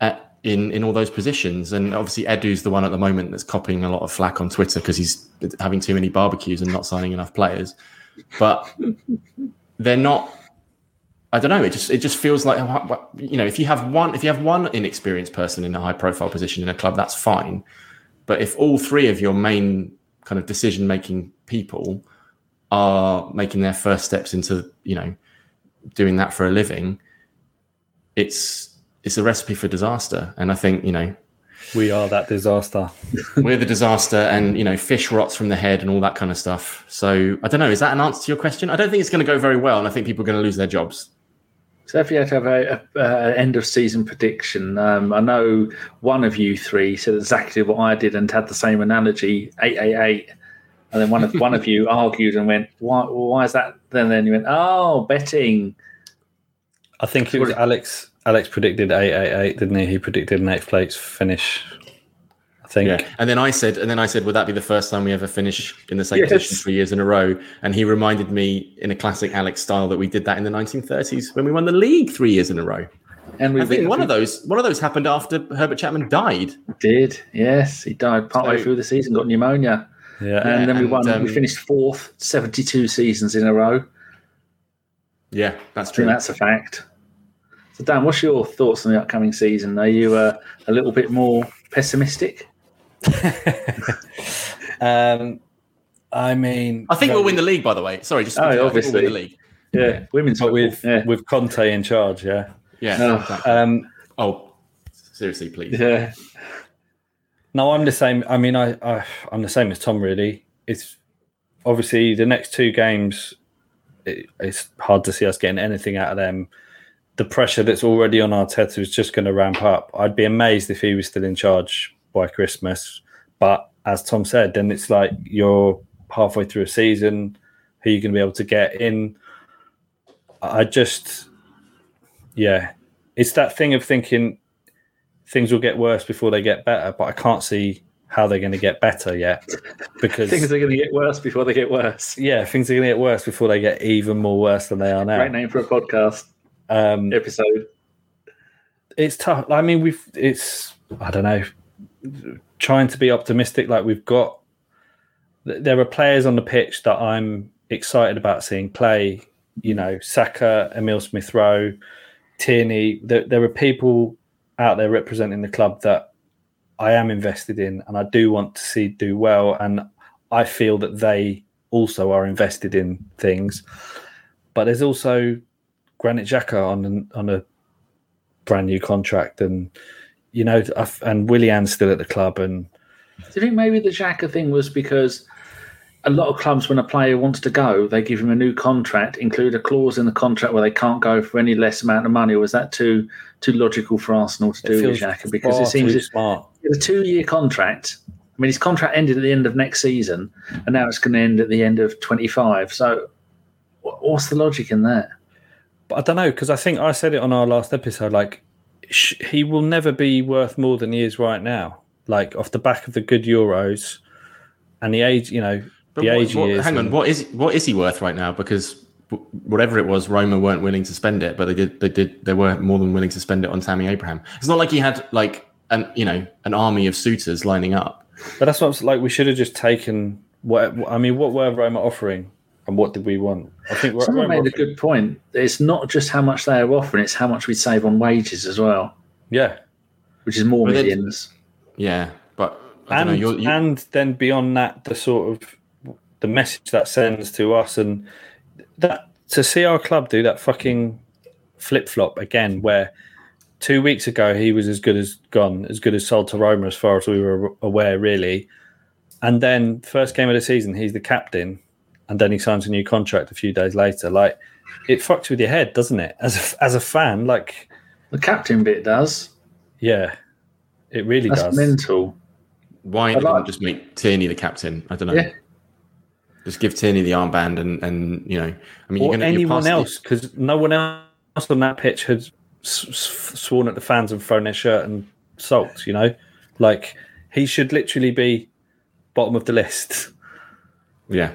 at, in in all those positions, and obviously Edu's the one at the moment that's copying a lot of flack on Twitter because he's having too many barbecues and not signing enough players. But they're not. I don't know. It just it just feels like you know if you have one if you have one inexperienced person in a high profile position in a club, that's fine. But if all three of your main kind of decision making people are making their first steps into you know doing that for a living, it's it's a recipe for disaster. And I think you know we are that disaster. <laughs> we're the <laughs> disaster, and you know fish rots from the head and all that kind of stuff. So I don't know. Is that an answer to your question? I don't think it's going to go very well, and I think people are going to lose their jobs. So if you had to have a, a, a end of season prediction, um, I know one of you three said exactly what I did and had the same analogy, eight eight eight, and then one of one of you <laughs> argued and went, "Why? Why is that?" Then then you went, "Oh, betting." I think it was Alex. Alex predicted eight eight eight, didn't he? He predicted an eighth place finish think. Yeah. And then I said, and then I said, would that be the first time we ever finish in the same yes. position three years in a row? And he reminded me in a classic Alex style that we did that in the 1930s when we won the league three years in a row. And we I think one of those one of those happened after Herbert Chapman died. Did yes, he died partway so, through the season, got pneumonia. Yeah, and then we won. Um, we finished fourth, seventy-two seasons in a row. Yeah, that's true. that's a fact. So, Dan, what's your thoughts on the upcoming season? Are you uh, a little bit more pessimistic? <laughs> um, I mean, I think we'll win the league. By the way, sorry, just oh, obviously we'll win the league. Yeah, yeah. women's but with yeah. with Conte in charge. Yeah, yeah. Oh. Um, oh, seriously, please. Yeah. No, I'm the same. I mean, I, I I'm the same as Tom. Really, it's obviously the next two games. It, it's hard to see us getting anything out of them. The pressure that's already on Arteta is just going to ramp up. I'd be amazed if he was still in charge by Christmas. But as Tom said, then it's like you're halfway through a season. Who are you going to be able to get in? I just, yeah, it's that thing of thinking things will get worse before they get better, but I can't see how they're going to get better yet because <laughs> things are going to get worse before they get worse. Yeah, things are going to get worse before they get even more worse than they are now. Great name for a podcast um, episode. It's tough. I mean, we've it's I don't know trying to be optimistic. Like we've got, there are players on the pitch that I'm excited about seeing play. You know, Saka, Emil Smith Rowe, Tierney. There, there are people out there representing the club that I am invested in, and I do want to see do well. And I feel that they also are invested in things. But there's also Granit Xhaka on on a brand new contract, and you know, and Willian's still at the club. And do you think maybe the Xhaka thing was because a lot of clubs, when a player wants to go, they give him a new contract, include a clause in the contract where they can't go for any less amount of money? Or was that too too logical for Arsenal to do with Xhaka? Because it seems it's smart. a two year contract. I mean, his contract ended at the end of next season, and now it's going to end at the end of 25. So, what's the logic in that? But I don't know because I think I said it on our last episode. Like he will never be worth more than he is right now. Like off the back of the good Euros and the age, you know, but the what, age what, he is. Hang on, what is what is he worth right now? Because whatever it was, Roma weren't willing to spend it, but they did. They did. They were more than willing to spend it on Tammy Abraham. It's not like he had like an you know an army of suitors lining up. But that's what like we should have just taken. What I mean, what were Roma offering? And what did we want? I think someone made a good point. It's not just how much they are offering; it's how much we save on wages as well. Yeah, which is more but millions. yeah, but and know, you're, you're... and then beyond that, the sort of the message that sends to us, and that to see our club do that fucking flip flop again, where two weeks ago he was as good as gone, as good as sold to Roma, as far as we were aware, really. And then first game of the season, he's the captain and then he signs a new contract a few days later. Like it fucks with your head, doesn't it? As a, as a fan, like the captain bit does. Yeah, it really That's does. Mental. Why like, just make Tierney the captain? I don't know. Yeah. Just give Tierney the armband, and and you know, I mean, or you're going anyone else, because no one else on that pitch had s- s- sworn at the fans and thrown their shirt and sulked. You know, like he should literally be bottom of the list. Yeah,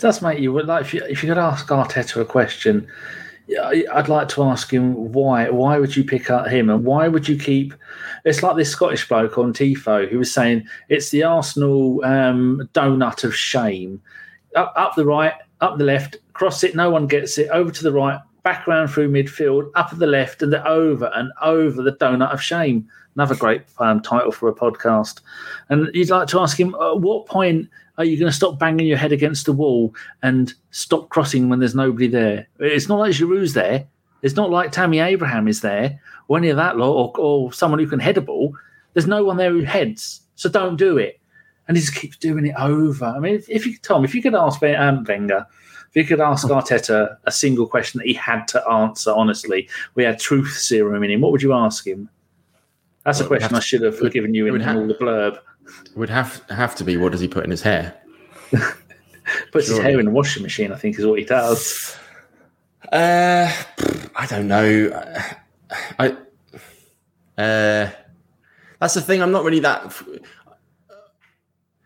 does make you like if you if you could ask Arteta a question, I'd like to ask him why why would you pick up him and why would you keep? It's like this Scottish bloke on Tifo who was saying it's the Arsenal um, donut of shame. Up up the right, up the left, cross it, no one gets it. Over to the right, back around through midfield, up at the left, and the over and over the donut of shame. Another great um, title for a podcast. And you'd like to ask him, at what point are you going to stop banging your head against the wall and stop crossing when there's nobody there? It's not like Giroud's there. It's not like Tammy Abraham is there or any of that lot or, or someone who can head a ball. There's no one there who heads. So don't do it. And he just keeps doing it over. I mean, if, if you, Tom, if you could ask um, Wenger, if you could ask Arteta a single question that he had to answer honestly, we had truth serum in him, what would you ask him? That's a Well, would question I should have given you in have- all the blurb. Would have have to be. What does he put in his hair? <laughs> Puts his hair in the washing machine, I think, is what he does. Uh, I don't know. I, uh, that's the thing. I'm not really that.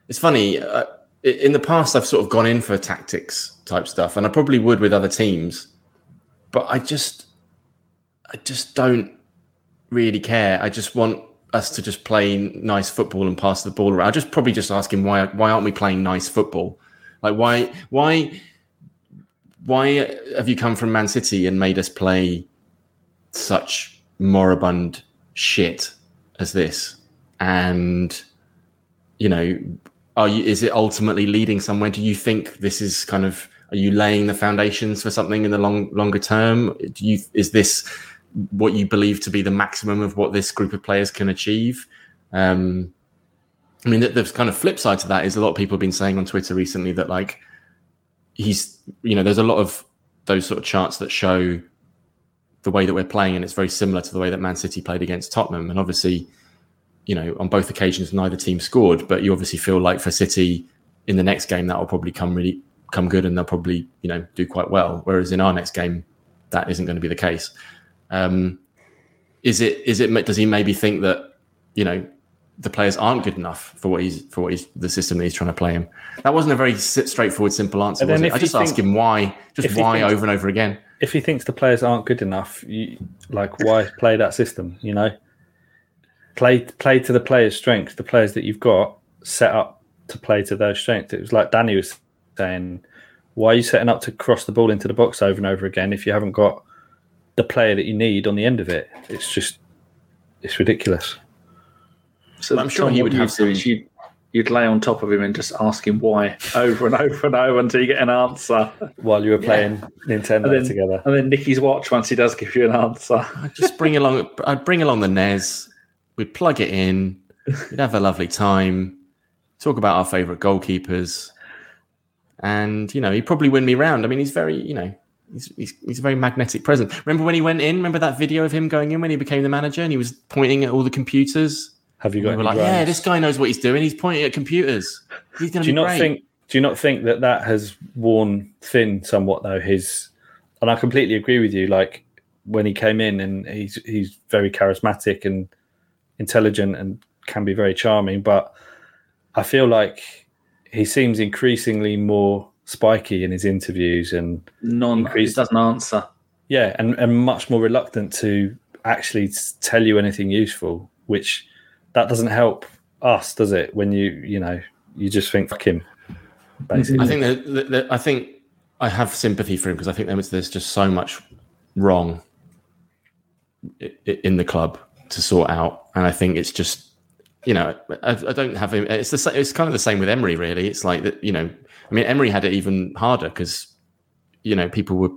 It's funny. Uh, in the past, I've sort of gone in for tactics type stuff, and I probably would with other teams. But I just, I just don't really care. I just want us to just play nice football and pass the ball around. I'll just probably just ask him why why aren't we playing nice football? Like why why why have you come from Man City and made us play such moribund shit as this? And you know, are you? Is it ultimately leading somewhere? Do you think this is kind of? Are you laying the foundations for something in the long longer term? Do you? Is this what you believe to be the maximum of what this group of players can achieve? Um, I mean, the, the kind of flip side to that is a lot of people have been saying on Twitter recently that like he's, you know, there's a lot of those sort of charts that show the way that we're playing, and it's very similar to the way that Man City played against Tottenham. And obviously, you know, on both occasions, neither team scored, but you obviously feel like for City in the next game that will probably come really come good, and they'll probably you know do quite well. Whereas in our next game, that isn't going to be the case. Um, is it? Is it? Does he maybe think that you know the players aren't good enough for what he's for what he's the system that he's trying to play him? That wasn't a very straightforward, simple answer. Was it? I just asked think- him why, just why thinks- over and over again. If he thinks the players aren't good enough, you, like why play that system? You know, play play to the players' strengths. The players that you've got set up to play to those strengths. It was like Danny was saying, why are you setting up to cross the ball into the box over and over again if you haven't got the player that you need on the end of it? It's just it's ridiculous. So I'm sure Tom, he would have you'd do is You'd, you'd lay on top of him and just ask him why <laughs> over and over and over until you get an answer. While you were playing Nintendo And then- together, And then Nicky's watch once he does give you an answer. I'd just bring <laughs> along. I'd bring along the NES. We'd plug it in. We'd have a lovely time. Talk about our favourite goalkeepers, and you know he'd probably win me round. I mean, he's very, you know, he's, he's he's a very magnetic presence. Remember when he went in? Remember that video of him going in when he became the manager and he was pointing at all the computers. have you We got? were any like, yeah, this guy knows what he's doing. He's pointing at computers. He's going do to you be not great. think do you not think that that has worn thin somewhat though his and i completely agree with you like when he came in and he's he's very charismatic and intelligent and can be very charming but i feel like he seems increasingly more spiky in his interviews and Non, he Increased. doesn't answer. yeah and, and much more reluctant to actually tell you anything useful which that doesn't help us does it when you you know you just think fuck him basically I think that, that, that I think I have sympathy for him because I think there there's just so much wrong i- i- in the club to sort out, and I think it's just you know I, I don't have him. It's the it's kind of the same with Emery. Really, it's like that. You know, I mean, Emery had it even harder because you know people were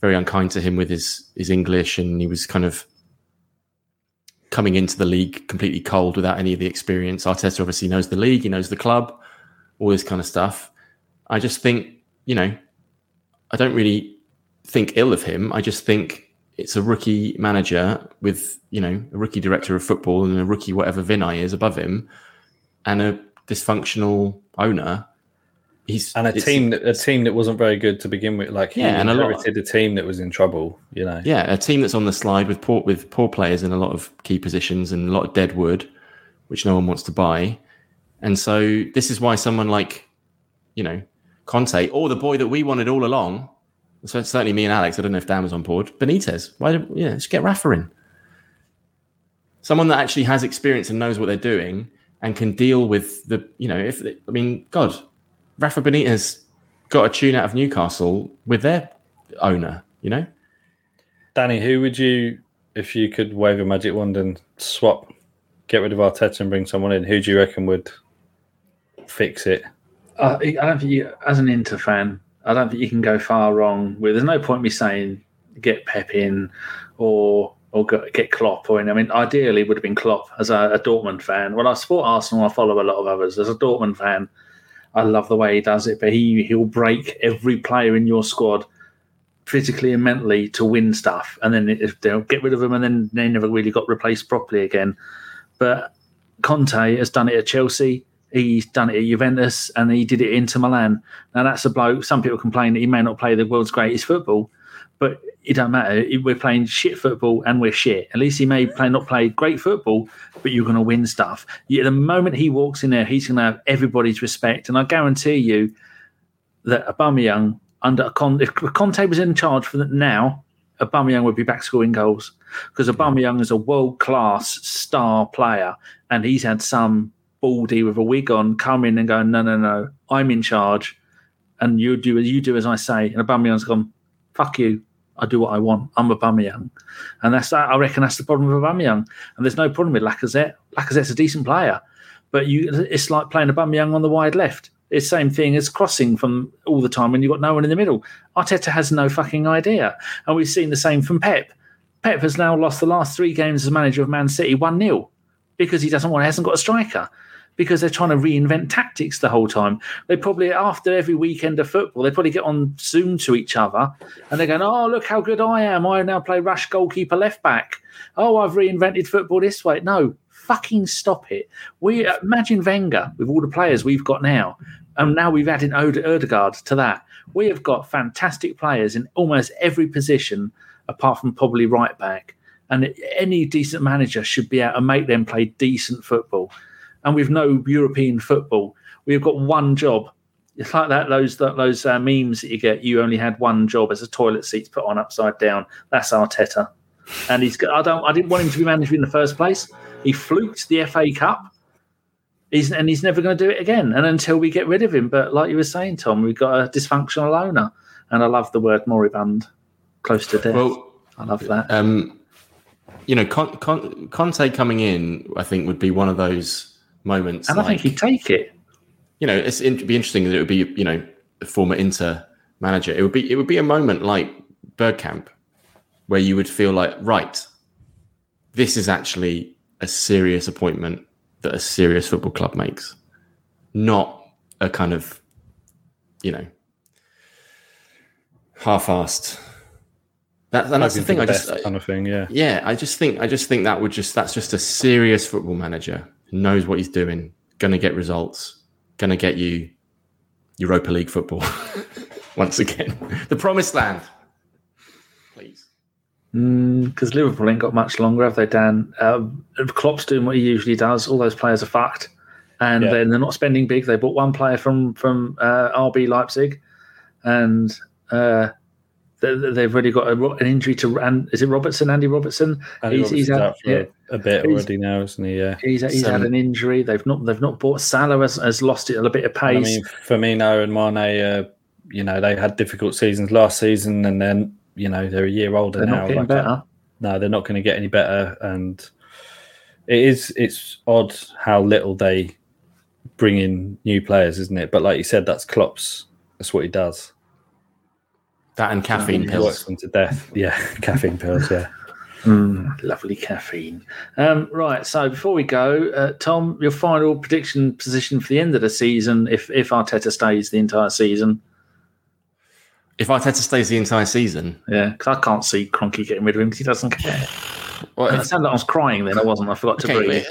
very unkind to him with his his English, and he was kind of coming into the league completely cold without any of the experience. Arteta obviously knows the league, he knows the club, all this kind of stuff. I just think, you know, I don't really think ill of him. I just think it's a rookie manager with, you know, a rookie director of football and a rookie whatever Vinai is above him and a dysfunctional owner. he's and a team that a team that wasn't very good to begin with. Like he Yeah, and a lot- inherited a team that was in trouble. You know, Yeah, a team that's on the slide with poor with poor players in a lot of key positions and a lot of dead wood, which no one wants to buy. And so this is why someone like, you know, Conte or the boy that we wanted all along. So it's certainly me and Alex. I don't know if Dan was on board. Benitez. Why? Did, yeah, just get Rafa in. Someone that actually has experience and knows what they're doing and can deal with the. You know, if I mean, God, Rafa Benitez got a tune out of Newcastle with their owner. You know. Danny, who would you, if you could wave a magic wand and swap, get rid of Arteta and bring someone in? Who do you reckon would fix it? Uh, I don't think you, as an Inter fan, I don't think you can go far wrong with. There's no point me saying get Pep in or or get Klopp in. I mean, ideally would have been Klopp as a, a Dortmund fan. When I support Arsenal, I follow a lot of others. As a Dortmund fan, I love the way he does it, but he he'll break every player in your squad physically and mentally to win stuff, and then if they'll get rid of them, and then they never really got replaced properly again. But Conte has done it at Chelsea. He's done it at Juventus, and he did it Inter Milan. Now that's a bloke. Some people complain that he may not play the world's greatest football, but it don't matter. We're playing shit football, and we're shit. At least he may play not play great football, but you're going to win stuff. The moment he walks in there, he's going to have everybody's respect, and I guarantee you that Aubameyang under Con- if Conte was in charge for now, Aubameyang would be back scoring goals because Aubameyang is a world class star player, and he's had some baldy with a wig on come in and go, no, no, no, I'm in charge, and you do you do as I say, and Aubameyang's gone, fuck you. I do what I want. I'm Aubameyang, and that's I reckon that's the problem with Aubameyang. And there's no problem with Lacazette. Lacazette's a decent player, but you it's like playing Aubameyang on the wide left. It's same thing as crossing from all the time when you've got no one in the middle. Arteta has no fucking idea. And we've seen the same from Pep. Pep has now lost the last three games as manager of Man City 1 0 because he doesn't want, he hasn't got a striker. Because they're trying to reinvent tactics the whole time. They probably, after every weekend of football, they probably get on Zoom to each other and they're going, Oh, look how good I am. I now play rush goalkeeper left back. Oh, I've reinvented football this way. No, fucking stop it. We imagine Wenger with all the players we've got now, and now we've added Ode- Odegaard to that. We have got fantastic players in almost every position, apart from probably right back. And any decent manager should be able to make them play decent football. And with no European football, we've got one job. It's like that those that, those uh, memes that you get. You only had one job as a toilet seats put on upside down. That's Arteta, and he's. I don't. I didn't want him to be manager in the first place. He fluked the FA Cup. He's, and he's never going to do it again. And until we get rid of him, but like you were saying, Tom, we've got a dysfunctional owner, and I love the word moribund, close to death. Well, I love that. um, you know, Con- Con- Conte coming in, I think, would be one of those moments. and I think he'd take it. you know, it's it'd be interesting that it would be, you know, a former Inter manager. It would be it would be a moment like Bergkamp, where you would feel like, right, this is actually a serious appointment that a serious football club makes, not a kind of, you know, half-assed. That, and that's the Hoping for thing. I best just, kind of thing. Yeah. yeah, I just think I just think that would just that's just a serious football manager who knows what he's doing, gonna get results, gonna get you Europa League football <laughs> once again. The promised land. Please. Because Liverpool ain't got much longer, have they, Dan? Um, Klopp's doing what he usually does. All those players are fucked, and Yeah. then they're not spending big. They bought one player from from uh, RB Leipzig, and uh, they, they've already got a, an injury to. And is it Robertson? Andy Robertson? Andy He's- he's had- yeah. a, a bit already now, isn't he? Yeah. He's, he's had an injury. They've not they've not bought Salah has, has lost it a bit of And I pace. mean, Firmino and Mane, uh, you know, they had difficult seasons last season, and then you know they're a year older they're now. not getting Like, better. No, they're not going to get any better, and it is. It's odd how little they bring in new players, isn't it? But like you said, that's Klopp's. That's what he does. That and caffeine pills. works them to death. Yeah, <laughs> caffeine pills. Yeah. <laughs> Mm, lovely caffeine. Um, right. So before we go, uh, Tom, your final prediction position for the end of the season, if if Arteta stays the entire season, If Arteta stays the entire season, yeah, because I can't see Kroenke getting rid of him because he doesn't care. <laughs> well, And it sounded like I was crying then. I wasn't. I forgot to okay, breathe.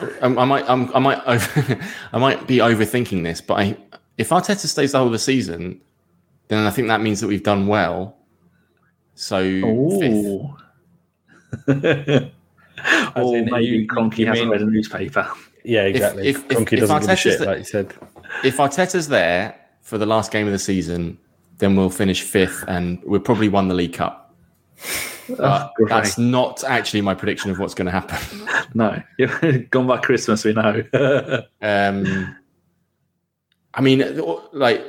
but, um, I might, I'm, I might, over, I might be overthinking this, but I, if Arteta stays the whole of the season, then I think that means that we've done well. So fifth. Ooh. <laughs> or in maybe you- Kroenke you hasn't mean- read a newspaper. Yeah, exactly. if- if- Kroenke if doesn't give a Arteta's shit, the- like you said. if Arteta's there for the last game of the season, then we'll finish fifth and we'll probably won the League Cup. <laughs> But great. that's not actually my prediction of what's going to happen. <laughs> No, gone by Christmas, we know. Um, I mean, like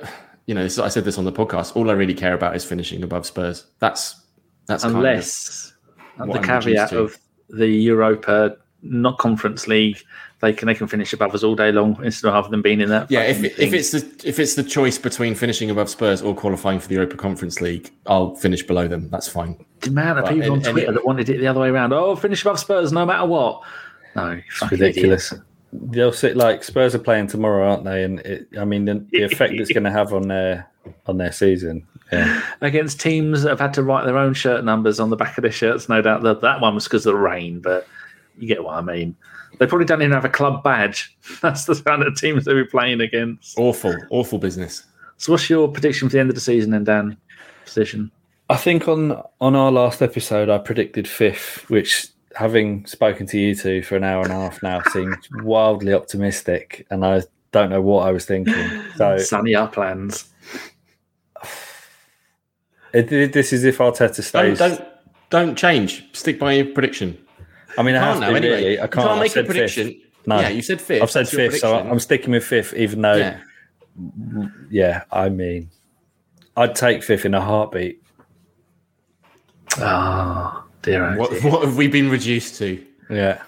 you know, I said this on the podcast. All I really care about is finishing above Spurs. That's that's kind of- Unless the I'm caveat of the Europa, not Conference League, they can they can finish above us all day long instead of having them being in that. yeah. If if it's the if it's the choice between finishing above Spurs or qualifying for the Europa Conference League, I'll finish below them. That's fine. the amount of people on Twitter any- that wanted it the other way around. Oh, finish above Spurs no matter what. No, It's ridiculous. idiot. They'll sit like Spurs are playing tomorrow, aren't they? And it, I mean, the, the effect it's going to have on their on their season. Yeah, Against teams that have had to write their own shirt numbers on the back of their shirts, no doubt that that one was because of the rain, but you get what I mean. They probably don't even have a club badge. <laughs> That's the kind of teams they were playing against. Awful, awful business. So, what's your prediction for the end of the season, then, Dan? Position. I think on on our last episode, I predicted fifth, which having spoken to you two for an hour and a half now seems wildly optimistic, and I don't know what I was thinking. So Sunny uplands. it, it- this is if Arteta Don't, stays. don't don't change. Stick by your prediction. I mean, I have Can't to anyway. really. I can't. can't make a said fifth. prediction. No. Yeah, you said fifth. I've said That's fifth, so. I'm sticking with fifth, even though, yeah. yeah. I mean, I'd take fifth in a heartbeat. Oh, dear. What, what have we been reduced to? Yeah.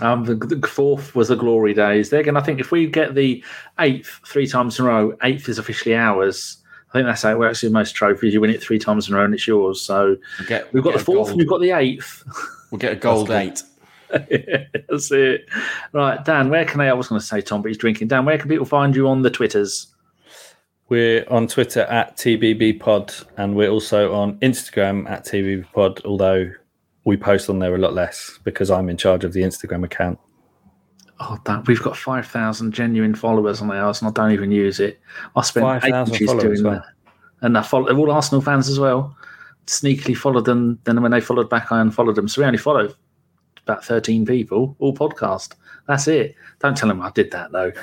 Um, the, the fourth was the glory days. They're going. I think if we get the eighth three times in a row, eighth is officially ours. I think that's how it works with most trophies. You win it three times in a row, and it's yours. So We'll get, we've got get the fourth, and we've got the eighth. We'll get a gold That's eight. <laughs> that's it. Right, Dan. Where can they? I was going to say Tom, but he's drinking. Dan, where can people find you on the twitters? We're on Twitter at TBB Pod, and we're also on Instagram at TBB Pod, although we post on there a lot less because I'm in charge of the Instagram account. Oh, Dan, we've got five thousand genuine followers on ours, and I don't even use it. I spent 5,000 ages followers, doing wow. that, and I follow they're all Arsenal fans as well. Sneakily followed them. Then when they followed back, I unfollowed them. So we only follow about thirteen people, all podcast. That's it. Don't tell them I did that though. <laughs>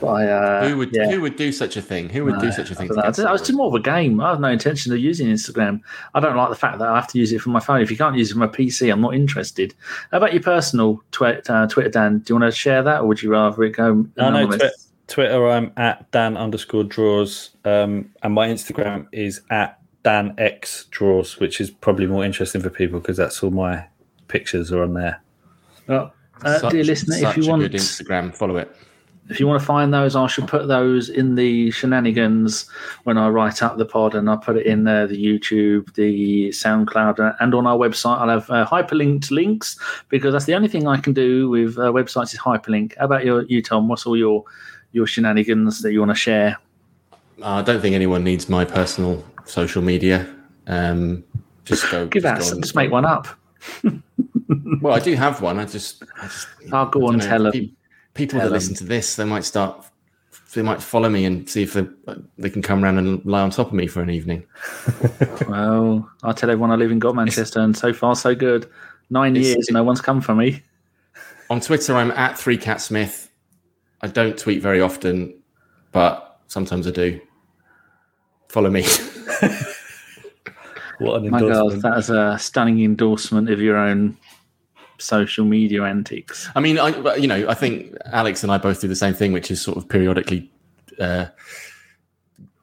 But I, uh, Who would yeah. who would do such a thing? Who would No, do such a thing? don't to I was just more of a game. I have no intention of using Instagram. I don't like the fact that I have to use it from my phone. If you can't use it from a PC, I'm not interested. How about your personal twi- uh, Twitter, Dan? Do you want to share that, or would you rather it go? No, no, anonymous? Twi- Twitter, I'm at Dan underscore draws, um, and my Instagram is at Dan X draws, which is probably more interesting for people because that's all my pictures are on there. Well, uh, Such- dear listener, if you want, Instagram, follow it. if you want to find those, I shall put those in the shenanigans when I write up the pod, and I put it in there, the YouTube, the SoundCloud, uh, and on our website. I'll have uh, hyperlinked links because that's the only thing I can do with uh, websites is hyperlink. How about your, you, Tom? What's all your your shenanigans that you want to share? Uh, I don't think anyone needs my personal social media. Um, just go. Give just that, go on- just make one up. Well, I do have one. I just, I just I'll go on tell them. pe- People Tell that listen to this, they might start. They might follow me and see if they, they can come around and lie on top of me for an evening. <laughs> Well, I'll tell everyone I live in God, Manchester, and so far so good. Nine years, no one's come for me. On Twitter, I'm at three cat smith. I don't tweet very often, but sometimes I do. Follow me. <laughs> What an My God, that is a stunning endorsement of your own social media antics. I mean, I you know, I think Alex and I both do the same thing, which is sort of periodically uh,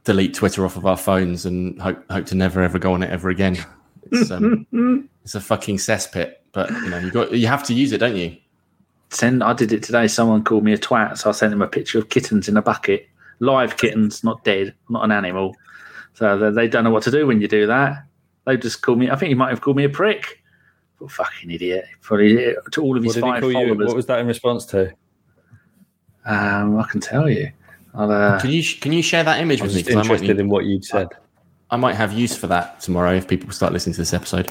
delete Twitter off of our phones and hope hope to never ever go on it ever again. It's um, <laughs> it's a fucking cesspit, but you know, you got you have to use it, don't you? Send. I did it today. Someone called me a twat, so I sent him a picture of kittens in a bucket, live kittens, not dead, not an animal. So they, they don't know what to do when you do that. They just called me. I think he might have called me a prick. But fucking idiot! Probably to all of his did five call you? followers. What was that in response to? um, I can tell you. I'll, uh, Can you can you share that image I with was me? just 'Cause I might, interested need, in what you'd said. I might have use for that tomorrow if people start listening to this episode.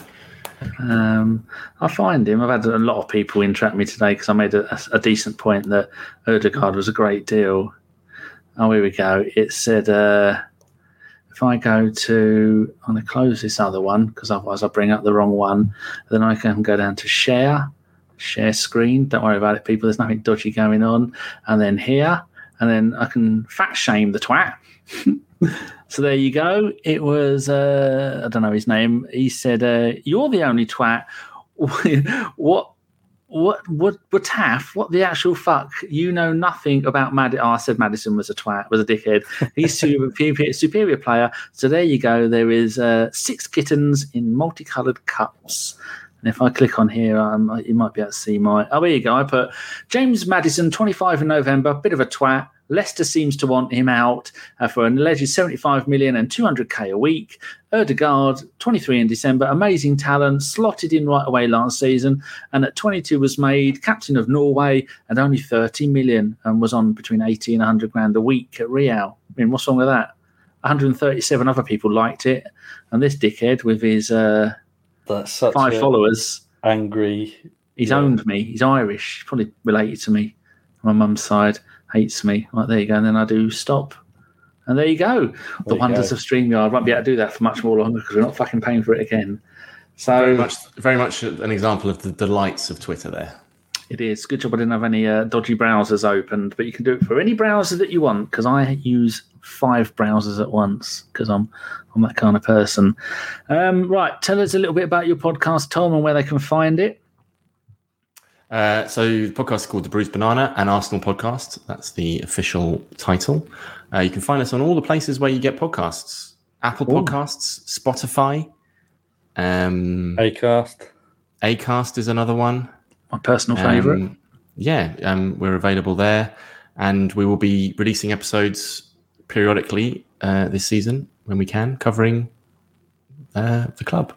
Um, I find him. I've had a lot of people interact me today because I made a, a decent point that Ødegaard was a great deal. Oh, here we go. It said, uh, if I go to, I'm going to close this other one because otherwise I'll bring up the wrong one. Then I can go down to share, share screen. Don't worry about it, people. There's nothing dodgy going on. And then here, and then I can fat shame the twat. <laughs> so there you go. It was, uh, I don't know his name. He said, uh, You're the only twat. <laughs> what what what what taff what the actual fuck? You know nothing about Mad oh, I said Maddison was a twat was a dickhead. He's <laughs> superior, superior player. So there you go. There is uh, six kittens in multicolored cups. And if I click on here um, you might be able to see my oh there you go. I put James Maddison, 25 in November bit of a twat Leicester seems to want him out uh, for an alleged 75 million and 200k a week. Ødegaard, 23 in December, amazing talent, slotted in right away last season, and at 22 was made captain of Norway and only 30 million and was on between 80 and 100 grand a week at Real. I mean, what's wrong with that? 137 other people liked it, and this dickhead with his uh, five followers, angry. He's yeah. owned me. He's Irish. Probably related to me on my mum's side hates me. Right, there you go. And then I do stop. And there you go. the wonders go. of StreamYard. Won't be able to do that for much more longer because we're not fucking paying for it again. So very much, very much an example of the delights of Twitter there. It is. Good job I didn't have any uh, dodgy browsers opened, but you can do it for any browser that you want because I use five browsers at once because I'm I'm that kind of person. Um, right, tell us a little bit about your podcast, Tom, and where they can find it. Uh, so the podcast is called the Bruised Banana and Arsenal Podcast. That's the official title. Uh, you can find us on all the places where you get podcasts: Apple Ooh. Podcasts, Spotify, um, Acast. Acast is another one. My personal favorite. Um, yeah, um, we're available there, and we will be releasing episodes periodically uh, this season when we can, covering uh, the club.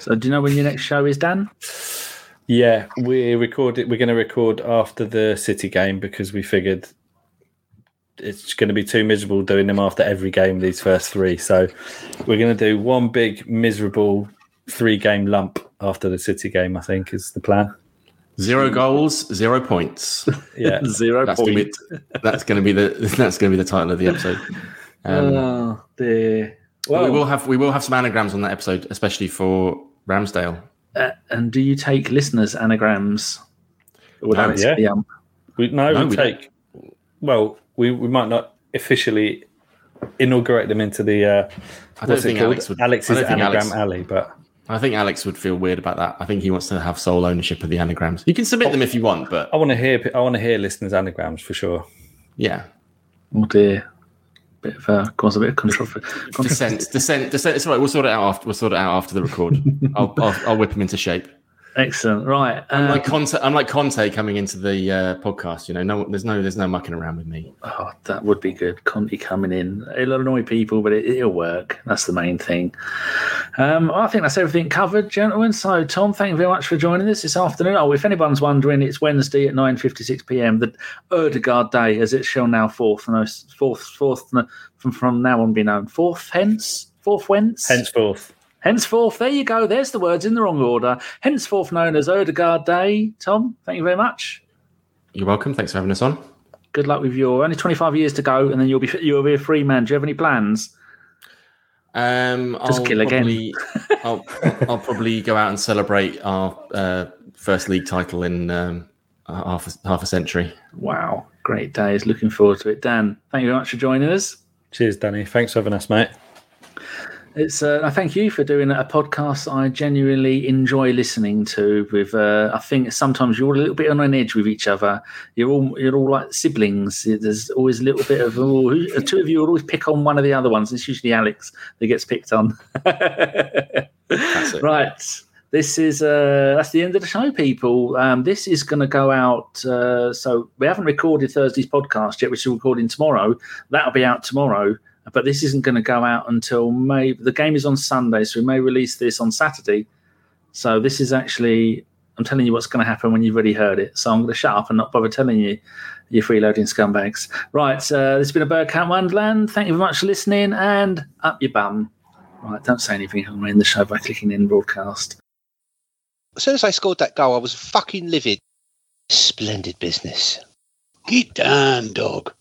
So, do you know when your next show is, Dan? Yeah, we recorded. We're going to record after the City game because we figured it's going to be too miserable doing them after every game. These first three, so we're going to do one big miserable three game lump after the City game. I think is the plan. Zero goals, zero points. <laughs> Yeah, <laughs> zero that's Gonna be, that's going to be the <laughs> that's going to be the title of the episode. Um, oh dear. Well, we will have we will have some anagrams on that episode, especially for Ramsdale. Uh, and do you take listeners' anagrams? Without yeah. The, um... we, no, no, we, we take. Don't. Well, we, we might not officially inaugurate them into the. Uh, I don't think Alex would, Alex's anagram Alex, alley, but I think Alex would feel weird about that. I think he wants to have sole ownership of the anagrams. You can submit oh, them if you want, but I want to hear. I want to hear listeners' anagrams for sure. Yeah. Oh dear bit of uh, cause a bit of controversy. Descent, descent, descent. It's all right. We'll sort it out after. We'll sort it out after the record. <laughs> I'll, I'll, I'll whip him into shape. Excellent. Right. Um, I'm like Conte. I'm like Conte coming into the uh, podcast. You know, no, there's no, there's no mucking around with me. Oh, that would be good. Conte coming in. It'll annoy people, but it, will work. That's the main thing. Um, I think that's everything covered, gentlemen. So, Tom, thank you very much for joining us this afternoon. Oh, if anyone's wondering, it's Wednesday at 9:56 p.m. The Ødegaard Day, as it shall now forth, no, fourth, fourth from from now on be known. Fourth, hence, fourth, whence, henceforth. Henceforth, there you go. There's the words in the wrong order. Henceforth known as Ødegaard Day. Tom, thank you very much. You're welcome. Thanks for having us on. Good luck with your only 25 years to go, and then you'll be you'll be a free man. Do you have any plans? Um, Just I'll kill probably. <laughs> I'll, I'll probably go out and celebrate our uh, first league title in um, half a, half a century. Wow, great days. Looking forward to it. Dan, thank you very much for joining us. Cheers, Danny. Thanks for having us, mate. It's uh, I thank you for doing a podcast I genuinely enjoy listening to. With uh, I think sometimes you're a little bit on an edge with each other. You're all you're all like siblings. There's always a little bit of oh, who, two of you will always pick on one of the other ones. It's usually Alex that gets picked on. <laughs> right. This is uh, that's the end of the show, people. Um, this is going to go out. Uh, so we haven't recorded Thursday's podcast yet. We're still recording tomorrow. That'll be out tomorrow but this isn't going to go out until May. The game is on Sunday, so we may release this on Saturday. So this is actually, I'm telling you what's going to happen when you've already heard it. So I'm going to shut up and not bother telling you, you freeloading scumbags. Right, uh, this has been a Bergkamp Wonderland. Thank you very much for listening, and up your bum. Right, don't say anything. I'm in the show by clicking in broadcast. As soon as I scored that goal, I was fucking livid. Splendid business. Get down, dog.